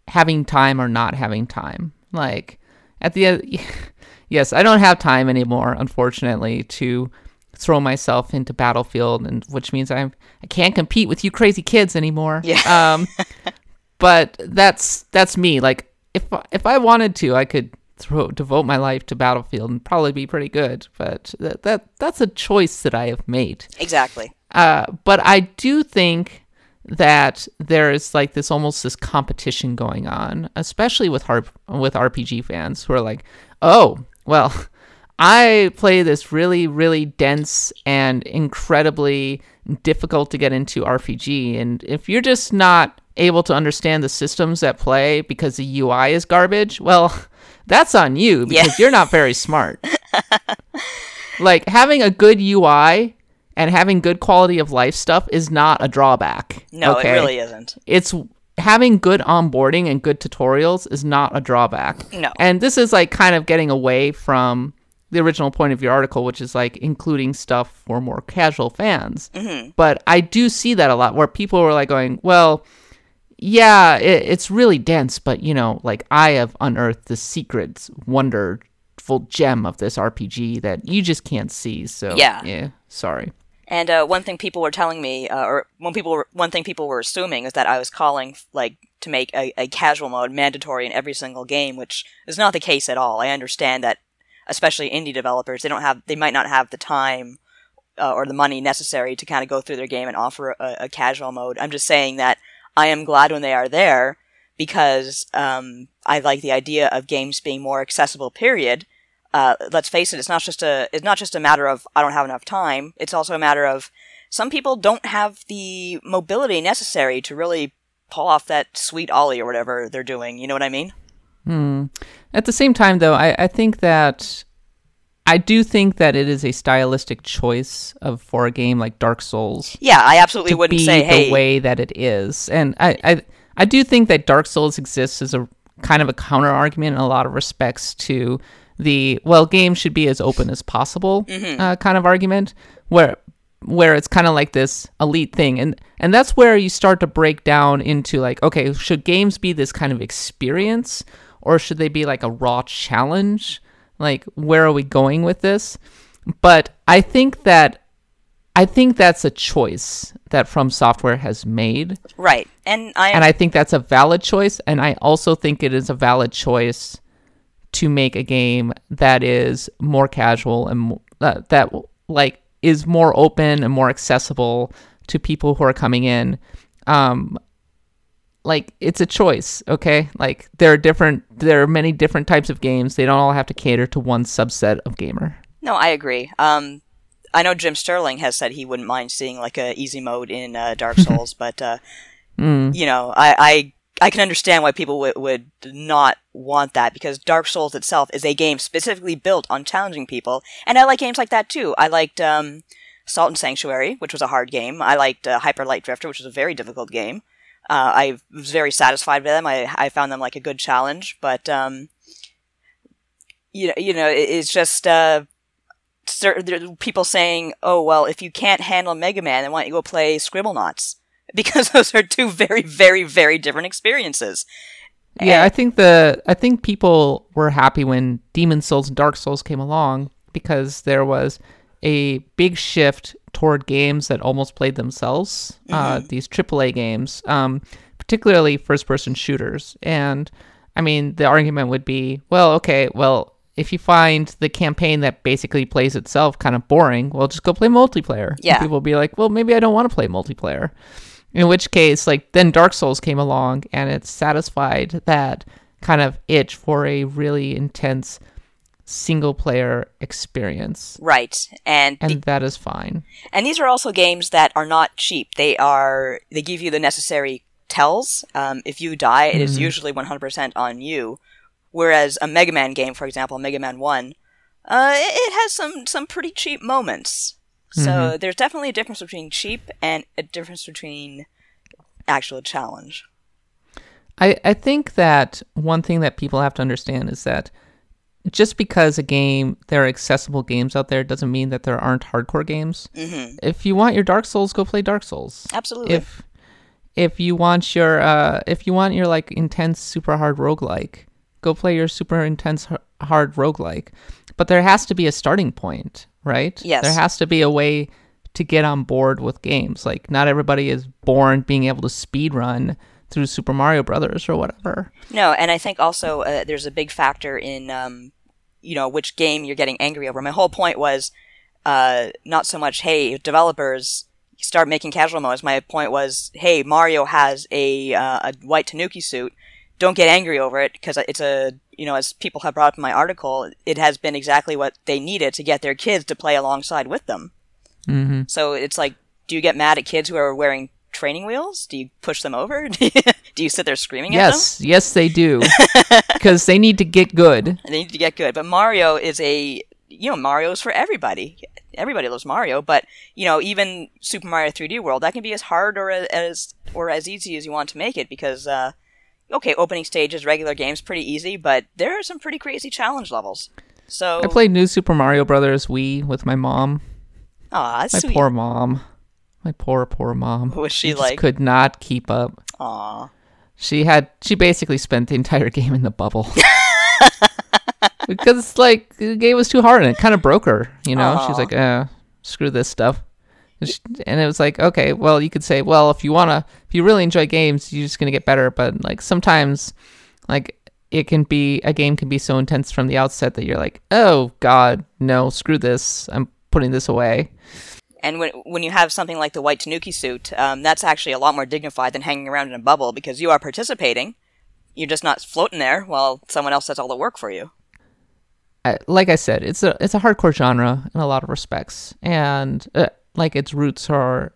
having time or not having time. Like, at the end, yes, I don't have time anymore, unfortunately, to throw myself into Battlefield, and which means I'm, I can't compete with you crazy kids anymore. Yeah. Um, but that's that's me. Like, if if I wanted to, I could throw devote my life to Battlefield and probably be pretty good. But that, that that's a choice that I have made. exactly Uh, but I do think that there is like this almost this competition going on, especially with harp with RPG fans who are like, oh, well, I play this really, really dense and incredibly difficult to get into RPG, and if you're just not able to understand the systems at play because the UI is garbage, well, that's on you Yeah. because you're not very smart. like having a good UI and having good quality of life stuff is not a drawback. No, okay? it really isn't. it's having good onboarding and good tutorials is not a drawback. No. And this is like kind of getting away from the original point of your article, which is like including stuff for more casual fans. Mm-hmm. But I do see that a lot where people are like going, well, yeah, it, it's really dense, but you know, like I have unearthed the secret, wonderful gem of this RPG that you just can't see. So Yeah. yeah, sorry. And uh, one thing people were telling me, uh, or one people were, one thing people were assuming is that I was calling like to make a, a casual mode mandatory in every single game, which is not the case at all. I understand that, especially indie developers, they don't have, they might not have the time uh, or the money necessary to kind of go through their game and offer a, a casual mode. I'm just saying that I am glad when they are there because um, I like the idea of games being more accessible. Period uh, let's face it, it's not just a it's not just a matter of I don't have enough time. It's also a matter of some people don't have the mobility necessary to really pull off that sweet ollie or whatever they're doing. You know what I mean? At the same time, though, I, I think that I do think that it is a stylistic choice of for a game like Dark Souls Yeah, I absolutely wouldn't be say, hey, the way that it is, and I, I I do think that Dark Souls exists as a kind of a counter argument in a lot of respects to the well, games should be as open as possible Mm-hmm. uh, kind of argument, where where it's kind of like this elite thing, and and that's where you start to break down into like, okay, should games be this kind of experience, or should they be like a raw challenge? Like, where are we going with this? But I think that I think that's a choice that From Software has made, right? And I and I think that's a valid choice. And I also think it is a valid choice to make a game that is more casual and uh, that like is more open and more accessible to people who are coming in. Um, like it's a choice, okay? Like there are different, there are many different types of games. They don't all have to cater to one subset of gamer. no, I agree. Um, I know Jim Sterling has said he wouldn't mind seeing like a easy mode in uh, Dark Souls, but uh, you know, I, I I can understand why people would would not want that because Dark Souls itself is a game specifically built on challenging people, and I like games like that too. I liked um, Salt and Sanctuary, which was a hard game. I liked uh, Hyper Light Drifter, which was a very difficult game. Uh, I was very satisfied with them. I I found them like a good challenge, but um, you know, you know, it, it's just uh, cer- there are people saying, "Oh well, if you can't handle Mega Man, then why don't you go play Scribblenauts?" Because those are two very, very, very different experiences. Yeah, I think the I think people were happy when Demon Souls and Dark Souls came along because there was a big shift toward games that almost played themselves. Uh, these AAA games, um, particularly first-person shooters, and I mean the argument would be, well, okay, well. If you find the campaign that basically plays itself kind of boring, well, just go play multiplayer. And Yeah. people will be like, well, maybe I don't want to play multiplayer. In which case, like then Dark Souls came along and it satisfied that kind of itch for a really intense single player experience. Right, and And that is fine. and these are also games that are not cheap. They are they give you the necessary tells. Um, if you die, it is usually one hundred percent on you. Whereas a Mega Man game, for example, Mega Man One, uh, it, it has some some pretty cheap moments. So there's definitely a difference between cheap and a difference between actual challenge. I, I think that one thing that people have to understand is that just because a game there are accessible games out there doesn't mean that there aren't hardcore games. Mm-hmm. If you want your Dark Souls, go play Dark Souls. Absolutely. If if you want your uh if you want your like intense super hard roguelike, go play your super intense hard roguelike. But there has to be a starting point, right? Yes. There has to be a way to get on board with games. Like not everybody is born being able to speed run through Super Mario Brothers or whatever. No, and I think also uh, there's a big factor in, um, you know, which game you're getting angry over. My whole point was uh, not so much, hey, developers, start making casual modes. My point was, hey, Mario has a, uh, a white Tanuki suit. Don't get angry over it because it's a, you know, as people have brought up in my article, it has been exactly what they needed to get their kids to play alongside with them. Mm-hmm. So it's like, do you get mad at kids who are wearing training wheels? Do you push them over? Do you, sit there screaming at them? Yes, yes, they do, because they need to get good. They need to get good. But Mario is a you know Mario's for everybody. Everybody loves Mario, but you know even Super Mario 3D World that can be as hard or as or as easy as you want to make it because uh, okay, opening stages, regular games, pretty easy, but there are some pretty crazy challenge levels. So I played New Super Mario Brothers Wii with my mom. Aw, My sweet. poor mom. My poor, poor mom. Was she just like- could not keep up. Aw. She had she basically spent the entire game in the bubble. because like the game was too hard and it kind of broke her, you know. She was like, uh, screw this stuff. And she- And it was like, okay, well, you could say, well, if you wanna, if you really enjoy games, you're just gonna get better. But like sometimes, like it can be a game can be so intense from the outset that you're like, oh god, no, screw this. I'm putting this away. And when when you have something like the white Tanuki suit, um, that's actually a lot more dignified than hanging around in a bubble because you are participating. You're just not floating there while someone else does all the work for you. I- like I said, it's a it's a hardcore genre in a lot of respects, and uh, like its roots are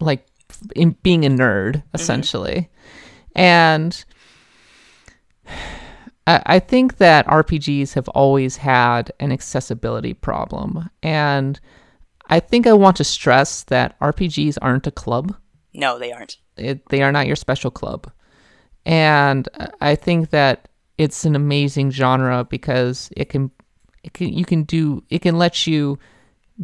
like in being a nerd essentially, and I, I think that RPGs have always had an accessibility problem, and I think I want to stress that RPGs aren't a club No, they aren't. it, they are not your special club. And I think that it's an amazing genre because it can, it can you can do it can let you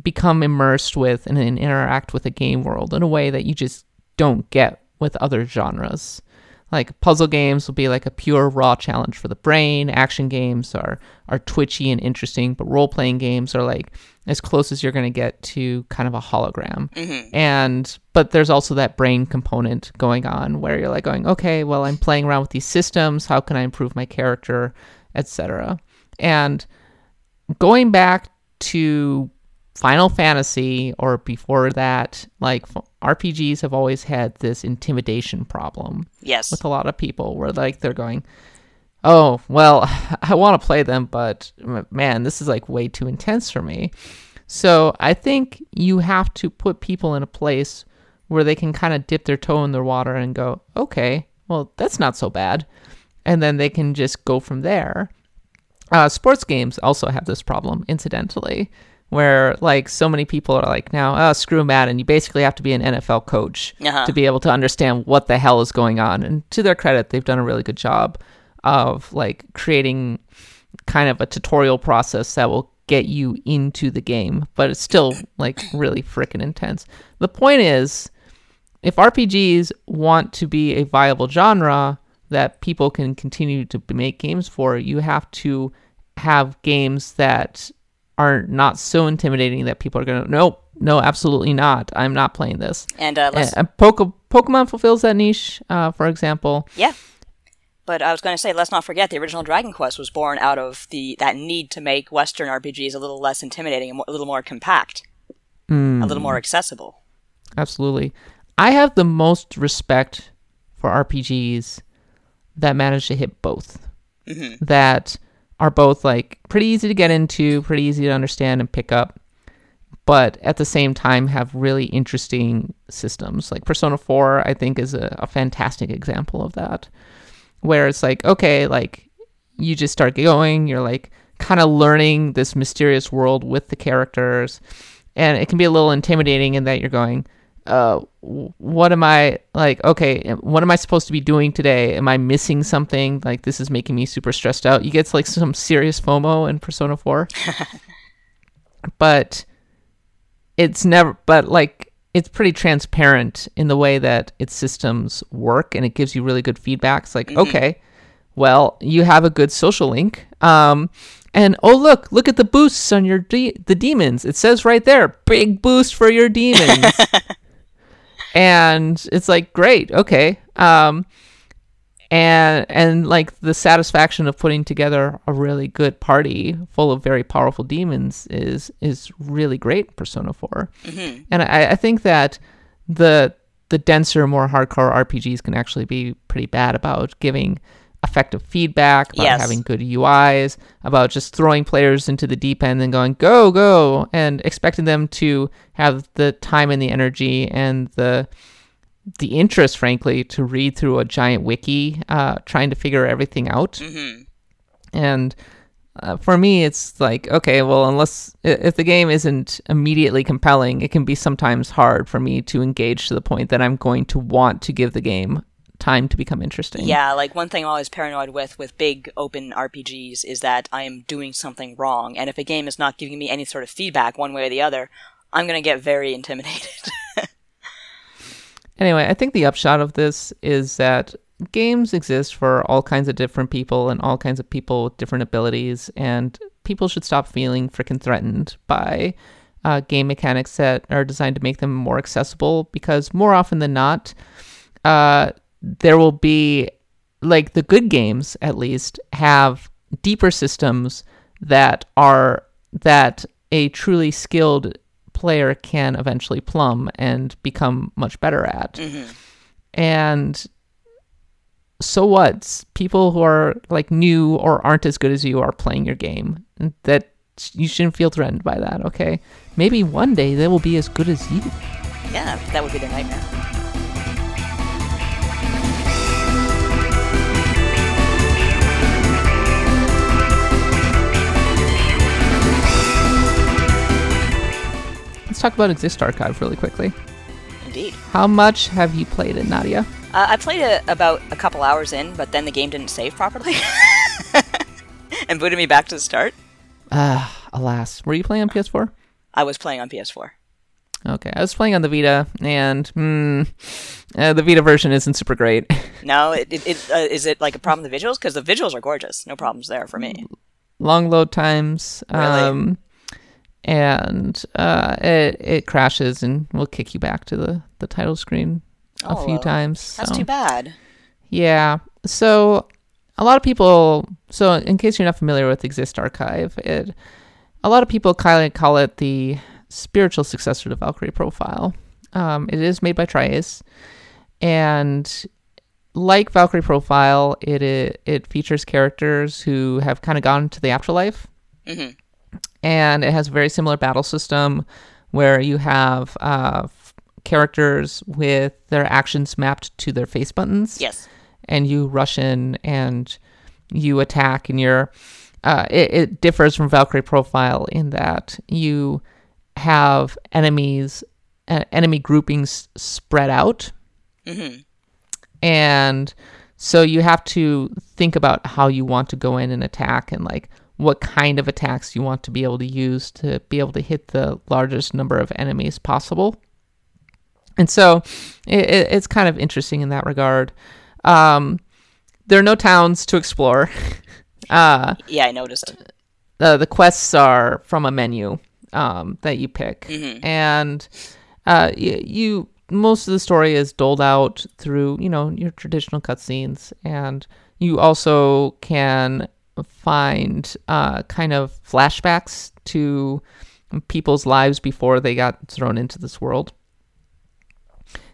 become immersed with and, and interact with a game world in a way that you just don't get with other genres. Like puzzle games will be like a pure raw challenge for the brain. Action games are are twitchy and interesting, but role playing games are like as close as you're going to get to kind of a hologram. Mm-hmm. And but there's also that brain component going on where you're like going, okay, well I'm playing around with these systems. How can I improve my character, etc. And going back to Final Fantasy or before that, like RPGs have always had this intimidation problem Yes. with a lot of people where like they're going, "Oh, well, I want to play them, but man, this is like way too intense for me." So, I think you have to put people in a place where they can kind of dip their toe in the water and go, "Okay, well, that's not so bad." And then they can just go from there. Uh, sports games also have this problem, incidentally, where like so many people are like, now, oh, screw Madden. You basically have to be an NFL coach Uh-huh. to be able to understand what the hell is going on. And to their credit, they've done a really good job of like creating kind of a tutorial process that will get you into the game, but it's still like really freaking intense. The point is, if RPGs want to be a viable genre that people can continue to make games for, you have to have games that are not so intimidating that people are going to, nope, no, absolutely not. I'm not playing this. And uh, let's, And, and Poke- Pokemon fulfills that niche, uh, for example. yeah. But I was going to say, let's not forget the original Dragon Quest was born out of the that need to make Western RPGs a little less intimidating and a little more compact, mm. a little more accessible. Absolutely. I have the most respect for RPGs that manage to hit both. That are both like pretty easy to get into, pretty easy to understand and pick up, but at the same time have really interesting systems. Like Persona 4, I think, is a, a fantastic example of that. Where it's like, okay, like you just start going, you're like kind of learning this mysterious world with the characters, and it can be a little intimidating in that you're going, uh, what am I like? Okay, what am I supposed to be doing today? Am I missing something? Like this is making me super stressed out. You get like some serious FOMO in Persona 4, but it's never. But like it's pretty transparent in the way that its systems work, and it gives you really good feedback. It's like okay, well you have a good social link. Um, and oh look, look at the boosts on your de- the demons. It says right there, big boost for your demons and it's like great okay. Um and and like the satisfaction of putting together a really good party full of very powerful demons is is really great in persona 4 and I, I think that the the denser more hardcore rpgs can actually be pretty bad about giving effective feedback about Yes. having good uis about just throwing players into the deep end and going go go and expecting them to have the time and the energy and the the interest, frankly, to read through a giant wiki, uh, trying to figure everything out. Mm-hmm. And uh, for me, it's like, okay, well, unless if the game isn't immediately compelling, it can be sometimes hard for me to engage to the point that I'm going to want to give the game time to become interesting. Yeah, like one thing I'm always paranoid with with big open RPGs is that I am doing something wrong, and if a game is not giving me any sort of feedback one way or the other, I'm gonna get very intimidated. Anyway, I think the upshot of this is that games exist for all kinds of different people and all kinds of people with different abilities, and people should stop feeling freaking threatened by uh, game mechanics that are designed to make them more accessible because more often than not, uh, there will be, like, the good games at least have deeper systems that are, that a truly skilled player can eventually plumb and become much better at. Mm-hmm. And so what? People who are like new or aren't as good as you are playing your game. That you shouldn't feel threatened by that, okay? Maybe one day they will be as good as you. yeah, that would be the nightmare. Talk about Exist Archive really quickly. Indeed. How much have you played it, Nadia? Uh, I played it about a couple hours in, but then the game didn't save properly. and booted me back to the start. Ah, alas. Were you playing on PS4? I was playing on PS4. Okay, I was playing on the Vita, and hmm, uh, the Vita version isn't super great. No, it, it, it, uh, is it like a problem with the visuals? Because the visuals are gorgeous. No problems there for me. long load times. Really? Um, and uh, it it crashes and will kick you back to the, the title screen a Oh, few times. That's so- too bad. Yeah. So a lot of people. So in case you're not familiar with Exist Archive, it a lot of people kind of call it the spiritual successor to Valkyrie Profile. Um, it is made by tri-Ace, and like Valkyrie Profile, it it, it features characters who have kind of gone to the afterlife, Mhm. And it has a very similar battle system where you have uh, characters with their actions mapped to their face buttons. Yes. and you rush in and you attack and you're uh, it, it differs from valkyrie profile in that you have enemies uh, enemy groupings spread out. Hmm and so you have to think about how you want to go in and attack and like what kind of attacks you want to be able to use to be able to hit the largest number of enemies possible. And so it, it, it's kind of interesting in that regard. Um, there are no towns to explore. Uh, Yeah, I noticed. the the quests are from a menu um, that you pick, Mhm. and uh, you, you most of the story is doled out through you know your traditional cutscenes, and you also can find uh, kind of flashbacks to people's lives before they got thrown into this world.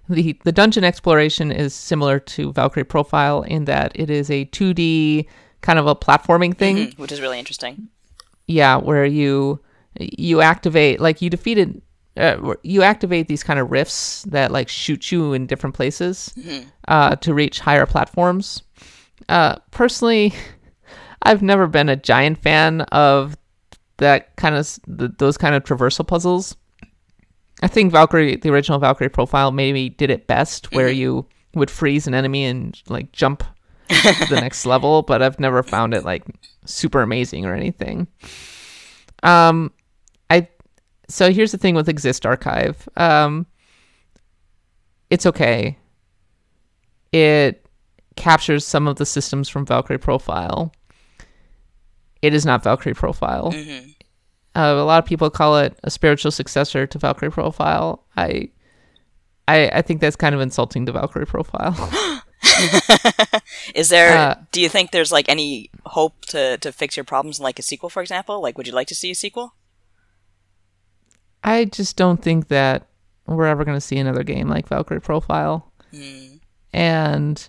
The the dungeon exploration is similar to Valkyrie Profile in that it is a 2D kind of a platforming thing Mhm, which is really interesting. yeah where you you activate like you defeated uh, you activate these kind of rifts that like shoot you in different places uh, to reach higher platforms uh, personally i've never been a giant fan of that kind of those kind of traversal puzzles i think valkyrie the original valkyrie profile maybe did it best where you would freeze an enemy and like jump to the next level, but I've never found it like super amazing or anything. Um, I so here's the thing with Exist Archive. Um, it's okay. It captures some of the systems from Valkyrie Profile. It is not Valkyrie Profile. hmm Uh, a lot of people call it a spiritual successor to Valkyrie Profile. I, I, I think that's kind of insulting to Valkyrie Profile. Is there? Uh, do you think there's like any hope to to fix your problems in like a sequel, for example? Like, would you like to see a sequel? I just don't think that we're ever going to see another game like Valkyrie Profile, Mm. and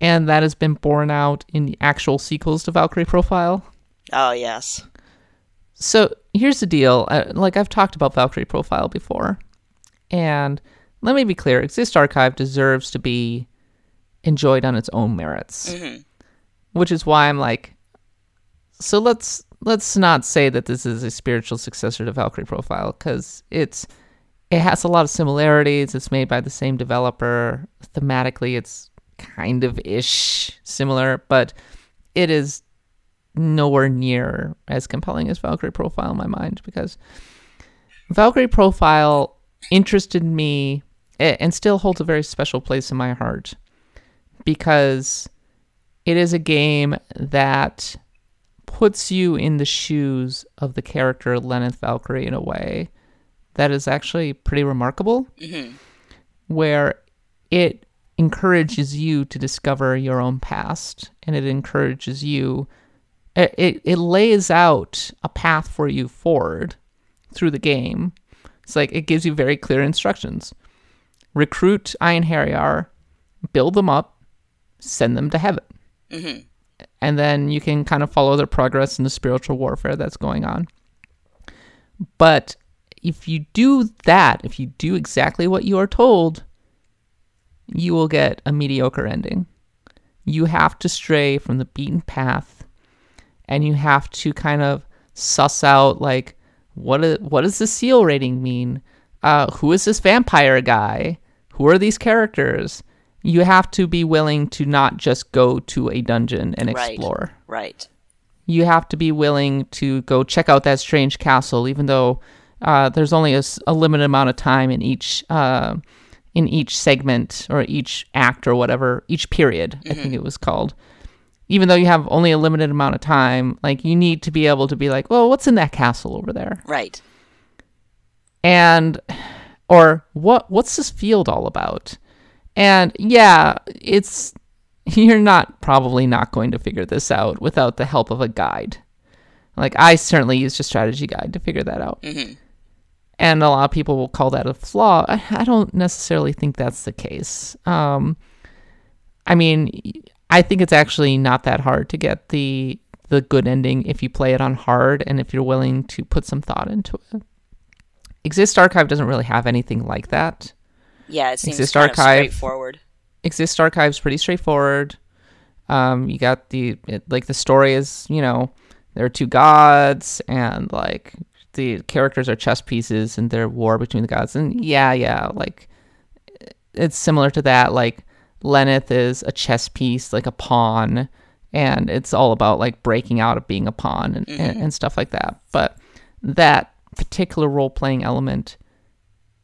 and that has been borne out in the actual sequels to Valkyrie Profile. Oh yes. So here's the deal: uh, like I've talked about Valkyrie Profile before, and let me be clear Exist Archive deserves to be enjoyed on its own merits. Which is why I'm like, so let's let's not say that this is a spiritual successor to Valkyrie Profile because it's it has a lot of similarities. It's made by the same developer. Thematically, it's kind of ish similar, but it is nowhere near as compelling as Valkyrie Profile in my mind because Valkyrie Profile interested me and still holds a very special place in my heart because it is a game that puts you in the shoes of the character Lenneth Valkyrie in a way that is actually pretty remarkable, mm-hmm. where it encourages you to discover your own past and it encourages you, it, it, it lays out a path for you forward through the game. It's like it gives you very clear instructions recruit Einherjar, build them up, send them to heaven mm-hmm. and then you can kind of follow their progress in the spiritual warfare that's going on. But if you do that, if you do exactly what you are told, you will get a mediocre ending. You have to stray from the beaten path and you have to kind of suss out like what i- what does the seal rating mean? Uh, who is this vampire guy? Who are these characters? You have to be willing to not just go to a dungeon and explore Right. you have to be willing to go check out that strange castle, even though uh, there's only a limited amount of time in each uh, in each segment or each act or whatever, each period. I think mm-hmm. it was called. Even though you have only a limited amount of time, like you need to be able to be like, well, what's in that castle over there? Right. and or what what's this field all about and yeah it's you're not probably not going to figure this out without the help of a guide like i certainly used a strategy guide to figure that out mm-hmm. And a lot of people will call that a flaw i, I don't necessarily think that's the case um i mean i think it's actually not that hard to get the the good ending if you play it on hard and if you're willing to put some thought into it Exist Archive doesn't really have anything like that. Yeah, it seems Exist kind Archive. of straightforward. Exist Archive's pretty straightforward. Um, you got the it, like the story is you know there are two gods and like the characters are chess pieces and they're war between the gods. And yeah yeah like it's similar to that like Lenneth is a chess piece like a pawn and it's all about like breaking out of being a pawn and, and, mm-hmm. and stuff like that. But that particular role playing element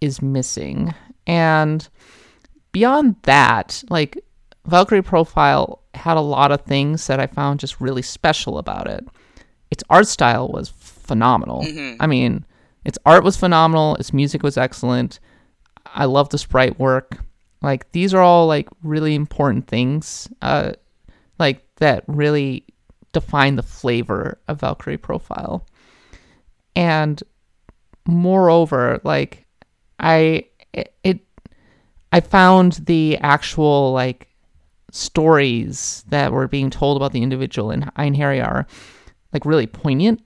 is missing. And beyond that, like Valkyrie Profile had a lot of things that I found just really special about it. Its art style was phenomenal. I mean, its art was phenomenal, its music was excellent. I love the sprite work. Like these are all like really important things uh like that really define the flavor of Valkyrie Profile. And moreover, like I it, it I found the actual like stories that were being told about the individual in Einherjar like really poignant.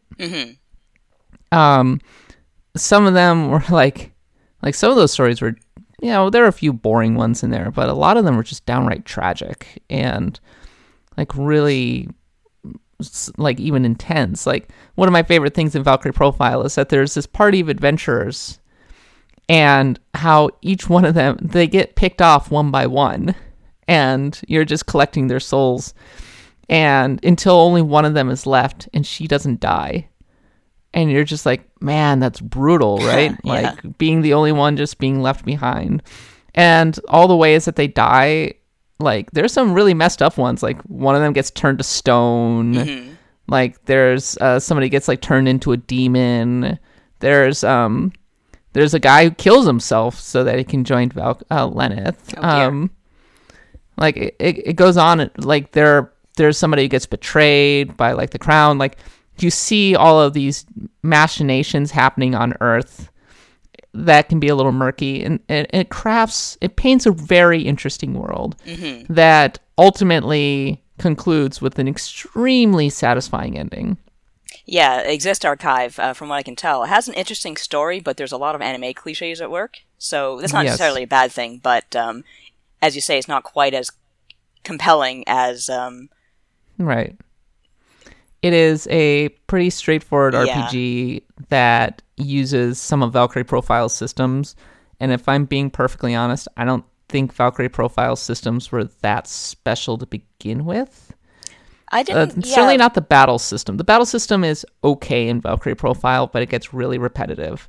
Um, some of them were like, like some of those stories were, you know, there are a few boring ones in there, but a lot of them were just downright tragic and like really like even intense. Like one of my favorite things in Valkyrie Profile is that there's this party of adventurers and how each one of them they get picked off one by one and you're just collecting their souls and until only one of them is left and she doesn't die and you're just like man that's brutal right Yeah. like being the only one just being left behind and all the ways that they die like there's some really messed up ones like one of them gets turned to stone like there's uh, somebody gets like turned into a demon there's um there's a guy who kills himself so that he can join Val- uh, Lenneth. Oh, um, like it, it, it goes on. Like there, there's somebody who gets betrayed by like the crown. Like you see all of these machinations happening on Earth that can be a little murky, and it, it crafts, it paints a very interesting world that ultimately concludes with an extremely satisfying ending. Yeah, Exist Archive, uh, from what I can tell, it has an interesting story, but there's a lot of anime cliches at work. So that's not Yes. necessarily a bad thing, but um, as you say, it's not quite as compelling as um, Right. It is a pretty straightforward Yeah. RPG that uses some of Valkyrie Profile's systems. And if I'm being perfectly honest, I don't think Valkyrie Profile systems were that special to begin with. I Uh, didn't. Certainly yeah, not the battle system. The battle system is okay in Valkyrie Profile, but it gets really repetitive.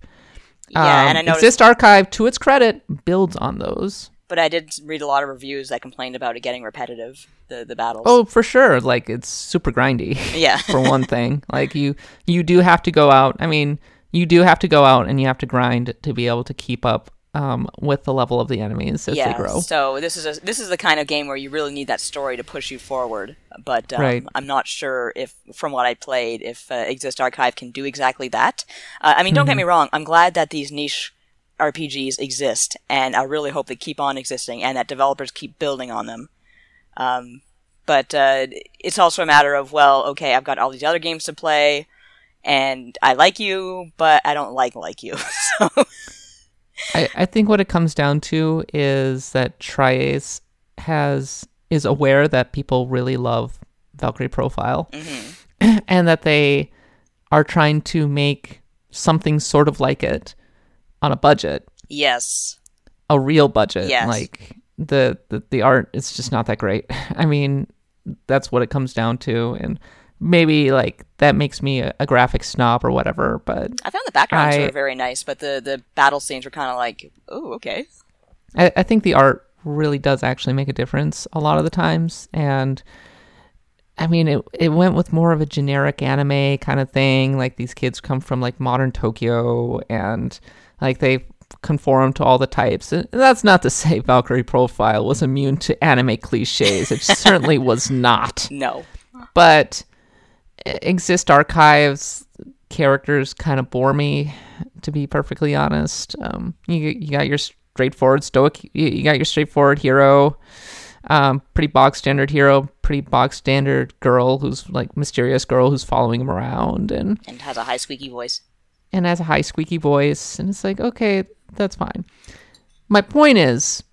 Yeah, Um, and I noticed, Exist Archive, to its credit, builds on those. But I did read a lot of reviews that complained about it getting repetitive. The the battles. Oh, for sure. Like it's super grindy. yeah, for one thing. Like you you do have to go out. I mean, you do have to go out and you have to grind to be able to keep up um, with the level of the enemies as yeah. they grow. So this is a, this is the kind of game where you really need that story to push you forward. But um, Right. I'm not sure if, from what I played, if uh, Exist Archive can do exactly that. Uh, I mean, don't get Mm-hmm. me wrong. I'm glad that these niche RPGs exist, and I really hope they keep on existing, and that developers keep building on them. Um, but uh, it's also a matter of well, okay, I've got all these other games to play, and I like you, but I don't like like you. so I, I think what it comes down to is that tri-Ace has is aware that people really love Valkyrie Profile, and that they are trying to make something sort of like it on a budget. yes, a real budget. Yes. Like the, the the art is just not that great. I mean, that's what it comes down to, and maybe like that makes me a, a graphic snob or whatever. But I found the backgrounds I- were very nice, but the the battle scenes were kind of like, oh, okay. I, I think the art really does actually make a difference a lot of the times, and. I mean, it it went with more of a generic anime kind of thing. Like these kids come from like modern Tokyo, and like they conform to all the types. And that's not to say Valkyrie Profile was immune to anime cliches. It certainly was not. No. But Exist Archives characters kind of bore me, to be perfectly honest. Um, you you got your straightforward stoic. You, you got your straightforward hero. Um, pretty bog standard hero, pretty bog standard girl who's like mysterious girl who's following him around and And has a high squeaky voice. And has a high squeaky voice and it's like okay that's fine. My point is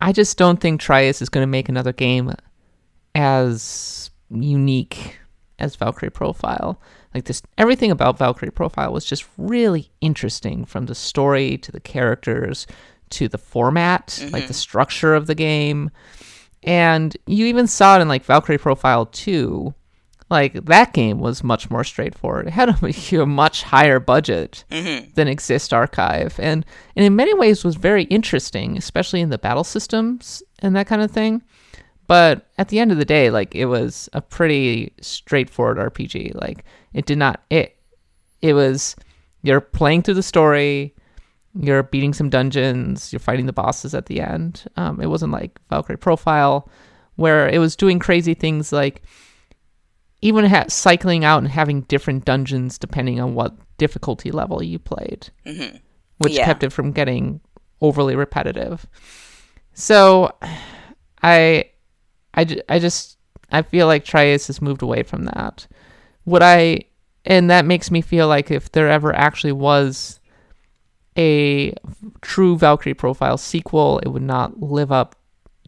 i just don't think tri-Ace is going to make another game as unique as valkyrie profile. Like this everything about valkyrie profile was just really interesting from the story to the characters to the format like the mm-hmm. structure of the game. And you even saw it in like valkyrie profile 2 like that game was much more straightforward. It had a, a much higher budget than Exist Archive, and and in many ways was very interesting, especially in the battle systems and that kind of thing. But at the end of the day, like it was a pretty straightforward RPG. Like it did not it it was you're playing through the story, you're beating some dungeons, you're fighting the bosses at the end. Um, it wasn't like Valkyrie Profile, where it was doing crazy things like even ha- cycling out and having different dungeons depending on what difficulty level you played, Mhm. which Yeah. kept it from getting overly repetitive. So, I, I, I just I feel like tri-Ace has moved away from that. Would I? And that makes me feel like if there ever actually was a true Valkyrie Profile sequel, it would not live up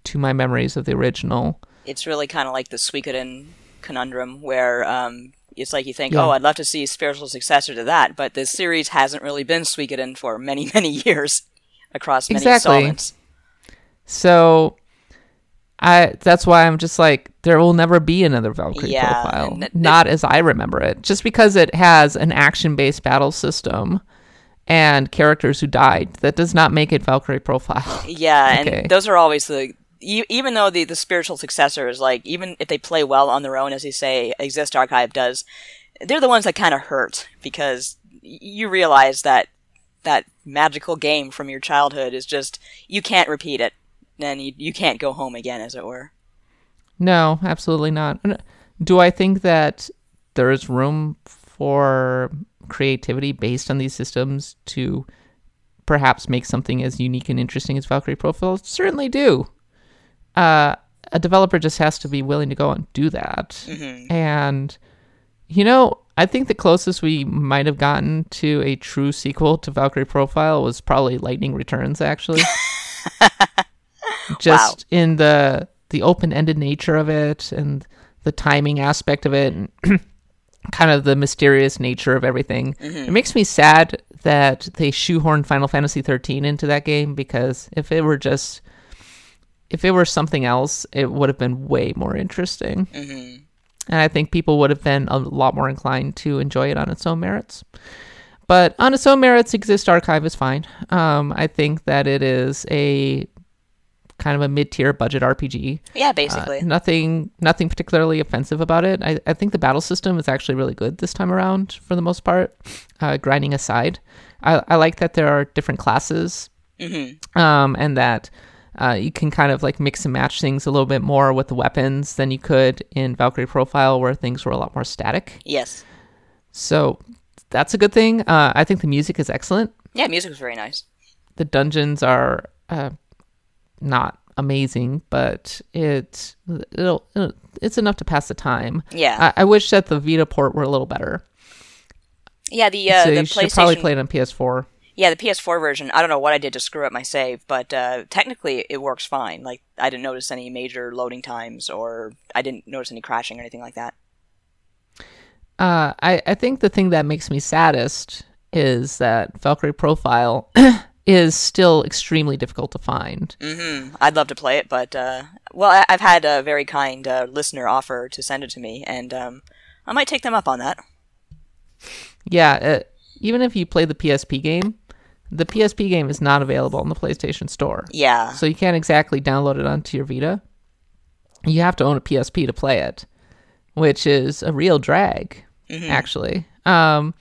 to my memories of the original. It's really kind of like the Suikoden conundrum, where um, it's like you think, Yeah. oh, I'd love to see a spiritual successor to that, but this series hasn't really been Suikoden for many, many years across many Exactly. installments. So I that's why I'm just like there will never be another Valkyrie Yeah, profile. th- not as I remember it. Just because it has an action-based battle system and characters who died, that does not make it Valkyrie profile. Yeah, Okay. and those are always the. Even though the, the spiritual successors, like, even if they play well on their own, as you say, Exist Archive does, they're the ones that kind of hurt because you realize that that magical game from your childhood is just, you can't repeat it. And you, you can't go home again, as it were. no, absolutely not. Uh, do I think that there is room for creativity based on these systems to perhaps make something as unique and interesting as Valkyrie Profile? Certainly do. Uh, a developer just has to be willing to go and do that. hmm and You know, I think the closest we might have gotten to a true sequel to Valkyrie Profile was probably Lightning Returns, actually. Just in the the open ended nature of it and the timing aspect of it and kind of the mysterious nature of everything. It makes me sad that they shoehorned Final Fantasy 13 into that game because if it were just if it were something else, it would have been way more interesting. And I think people would have been a lot more inclined to enjoy it on its own merits. But on its own merits, Exist Archive is fine. Um, I think that it is a kind of a mid-tier budget RPG. Yeah, Uh, basically. nothing, nothing particularly offensive about it. I, I think the battle system is actually really good this time around, for the most part. Uh, grinding aside, I, I like that there are different classes, um, and that uh, you can kind of like mix and match things a little bit more with the weapons than you could in Valkyrie Profile, where things were a lot more static. yes. So that's a good thing. Uh, I think the music is excellent. Yeah, music was very nice. The dungeons are uh, not amazing, but it it'll, it'll it's enough to pass the time. Yeah. I, I wish that the Vita port were a little better. Yeah, the uh, so the you should probably play it on PS4. Yeah, the PS4 version. I don't know what I did to screw up my save, but uh, technically it works fine. Like I didn't notice any major loading times, or I didn't notice any crashing or anything like that. Uh, I, I think the thing that makes me saddest is that Valkyrie Profile is still extremely difficult to find. Mm-hmm. I'd love to play it, but uh, well, I- I've had a very kind uh, listener offer to send it to me, and um, I might take them up on that. Yeah, uh, even if you play the PSP game, the PSP game is not available in the PlayStation Store. Yeah, So you can't exactly download it onto your Vita. You have to own a PSP to play it, which is a real drag, Mm-hmm. actually. Um,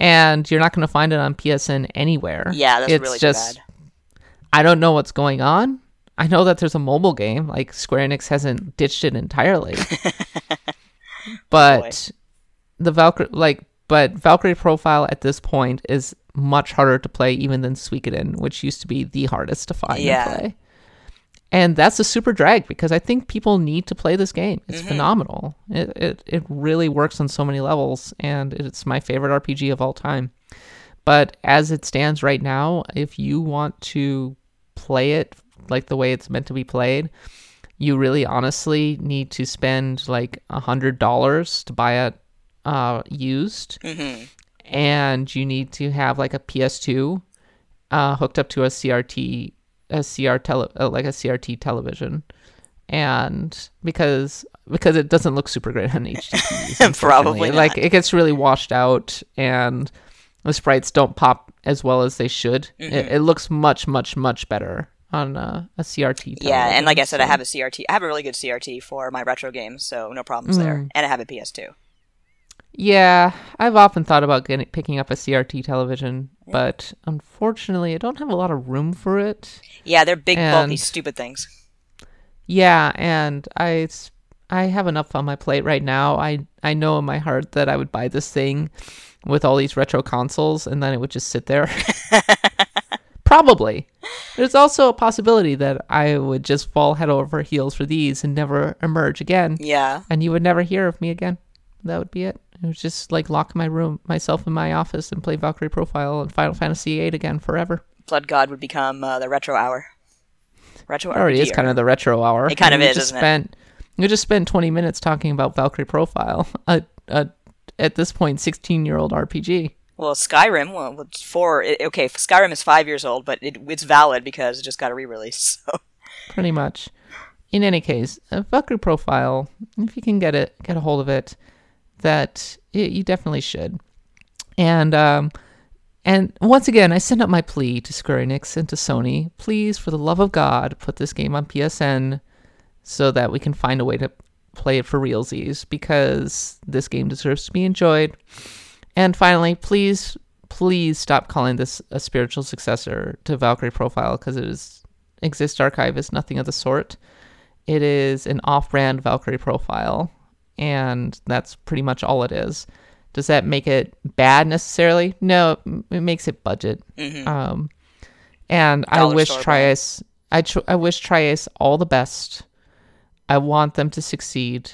and you're not going to find it on PSN anywhere. yeah, that's it's really just too I don't know what's going on. I know that there's a mobile game, like Square Enix hasn't ditched it entirely. but the Valkyrie like but Valkyrie profile at this point is much harder to play even than Suikoden, which used to be the hardest to find Yeah. and play. And that's a super drag because I think people need to play this game. It's Mm-hmm. phenomenal. It, it it really works on so many levels and it's my favorite RPG of all time. But as it stands right now, if you want to play it like the way it's meant to be played, you really honestly need to spend like a hundred dollars to buy it uh, used, Mm-hmm. and you need to have like a PS2 uh, hooked up to a CRT, a CR tele, uh, like a CRT television, and because because it doesn't look super great on HD, Probably not. like it gets really washed out and the sprites don't pop as well as they should. Mm-hmm. It, it looks much much much better on uh, a CRT. Yeah, and like I said, I have a CRT. I have a really good CRT for my retro games, so no problems Mm. there. And I have a PS2. Yeah, I've often thought about getting picking up a CRT television, but unfortunately, I don't have a lot of room for it. Yeah, they're big, bulky, stupid things. Yeah, and I I have enough on my plate right now. I I know in my heart that I would buy this thing with all these retro consoles and then it would just sit there. Probably. There's also a possibility that I would just fall head over heels for these and never emerge again. Yeah. and you would never hear of me again. That would be it. It was just like lock my room, myself in my office, and play Valkyrie Profile and Final Fantasy VIII again forever. Blood God would become uh, the retro hour. Retro It already is kind of the retro hour. It kind of We is, just isn't it? spent, We just spent 20 minutes talking about Valkyrie Profile, a, a at this point 16 year old RPG. Well, Skyrim, well, it's four. It, okay, Skyrim is five years old, but it, it's valid because it just got a re-release. So pretty much. In any case, a Valkyrie profile, if you can get it, get a hold of it, that y you definitely should. And um, and once again, I send up my plea to Square Enix and to Sony. Please, for the love of God, put this game on PSN so that we can find a way to play it for realsies because this game deserves to be enjoyed. And finally, please, please stop calling this a spiritual successor to Valkyrie Profile because it is Exist Archive is nothing of the sort. It is an off-brand Valkyrie Profile, and that's pretty much all it is. Does that make it bad necessarily? No, it makes it budget. Um, and I Dollar wish store tri-Ace, I tr- I wish tri-Ace all the best. I want them to succeed.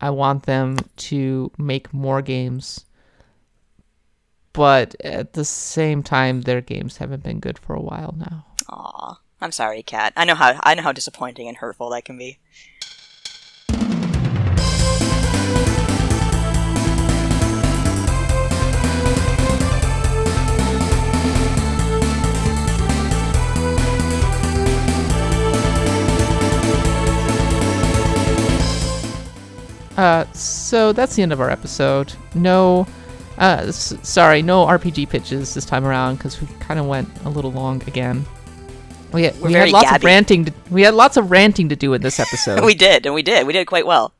I want them to make more games. But at the same time, their games haven't been good for a while now. Aw, I'm sorry, Kat. I know how I know how disappointing and hurtful that can be. Uh, so that's the end of our episode. No, uh, s- sorry, no RPG pitches this time around because we kind of went a little long again. We had, We're we had lots of ranting. To, we had lots of ranting to do in this episode. we did, and we did. We did quite well.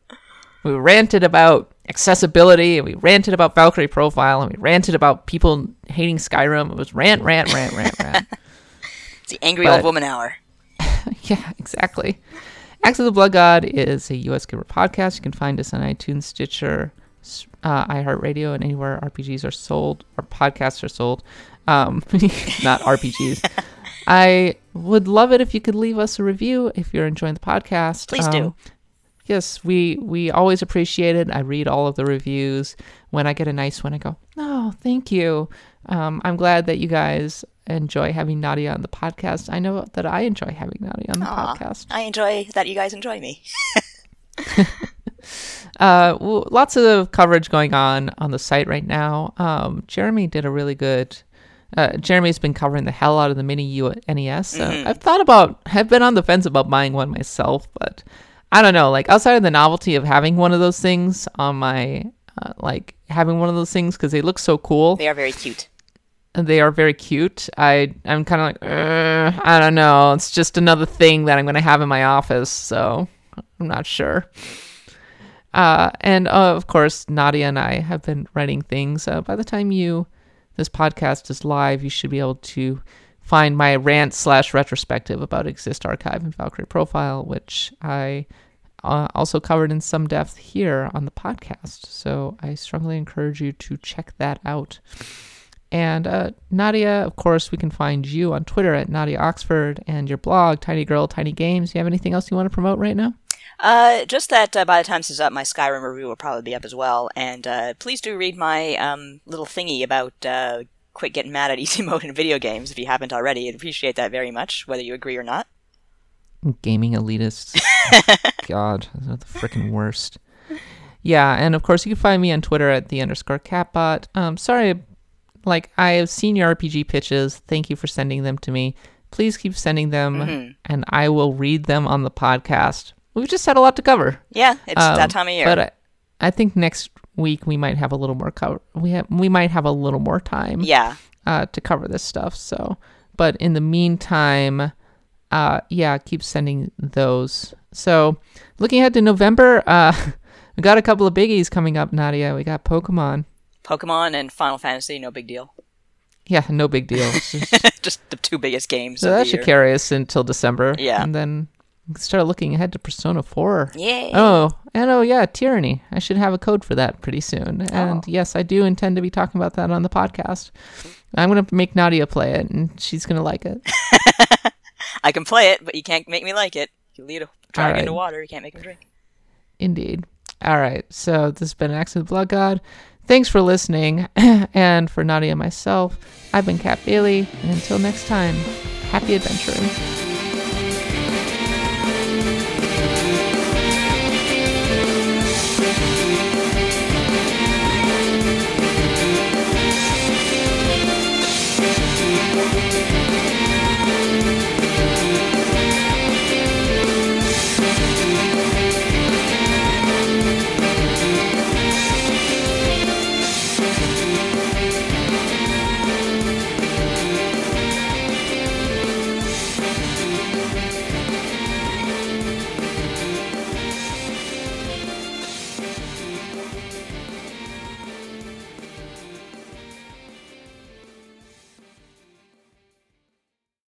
we ranted about accessibility, and we ranted about Valkyrie profile, and we ranted about people hating Skyrim. It was rant, rant, rant, rant, rant. It's the angry But- old woman hour. yeah, exactly. Axe of the Blood God is a U.S. Gamer podcast. You can find us on iTunes, Stitcher, uh, iHeartRadio, and anywhere RPGs are sold or podcasts are sold. Um, not RPGs. I would love it if you could leave us a review if you're enjoying the podcast. Please do. Um, Yes, we we always appreciate it. I read all of the reviews. When I get a nice one, I go, "Oh, thank you." Um, I'm glad that you guys enjoy having Nadia on the podcast. I know that I enjoy having Nadia on the Aw, podcast. I enjoy that you guys enjoy me. Uh, w- lots of coverage going on on the site right now. Um, Jeremy did a really good. Uh, Jeremy's been covering the hell out of the mini U NES. Uh, I've thought about, have been on the fence about buying one myself, but I don't know. Like outside of the novelty of having one of those things on my, uh, like having one of those things because they look so cool. They are very cute. They are very cute. I I'm kind of like "Uh, I don't know. It's just another thing that I'm going to have in my office, so I'm not sure. Uh, and uh, of course, Nadia and I have been writing things. Uh, by the time you this podcast is live, you should be able to find my rant slash retrospective about Exist Archive and Valkyrie Profile, which I uh, also covered in some depth here on the podcast. So I strongly encourage you to check that out. And uh, Nadia, of course, we can find you on Twitter at Nadia Oxford and your blog, Tiny Girl Tiny Games. Do you have anything else you want to promote right now? Uh, just that uh, by the time this is up, my Skyrim review will probably be up as well. And uh, please do read my um, little thingy about uh, quit getting mad at easy mode in video games if you haven't already. I'd appreciate that very much, whether you agree or not. Gaming elitists. God, the freaking worst. Yeah, and of course you can find me on Twitter at the underscore catbot. Um, sorry, like I have seen your RPG pitches. Thank you for sending them to me. Please keep sending them, and I will read them on the podcast. We've just had a lot to cover. Yeah, it's Um, that time of year. But I, I think next week we might have a little more cover. We have we might have a little more time. yeah, uh, to cover this stuff. So, but in the meantime, uh, yeah, keep sending those. So, looking ahead to November, uh, we got a couple of biggies coming up, Nadia. We got Pokemon. Pokemon and Final Fantasy, no big deal. Yeah, no big deal. Just- just the two biggest games. so that should year. carry us until December. Yeah. and then start looking ahead to Persona Four. Yay! Oh, and oh yeah, Tyranny. I should have a code for that pretty soon. Oh. And Oh. yes, I do intend to be talking about that on the podcast. I'm gonna make Nadia play it, and she's gonna like it. I can play it, but you can't make me like it. You lead a dragon Alright. into water, you can't make him drink. Indeed. All right. So this has been of the Blood God. Thanks for listening. and for Nadia and myself, I've been Kat Bailey. And until next time, happy adventuring.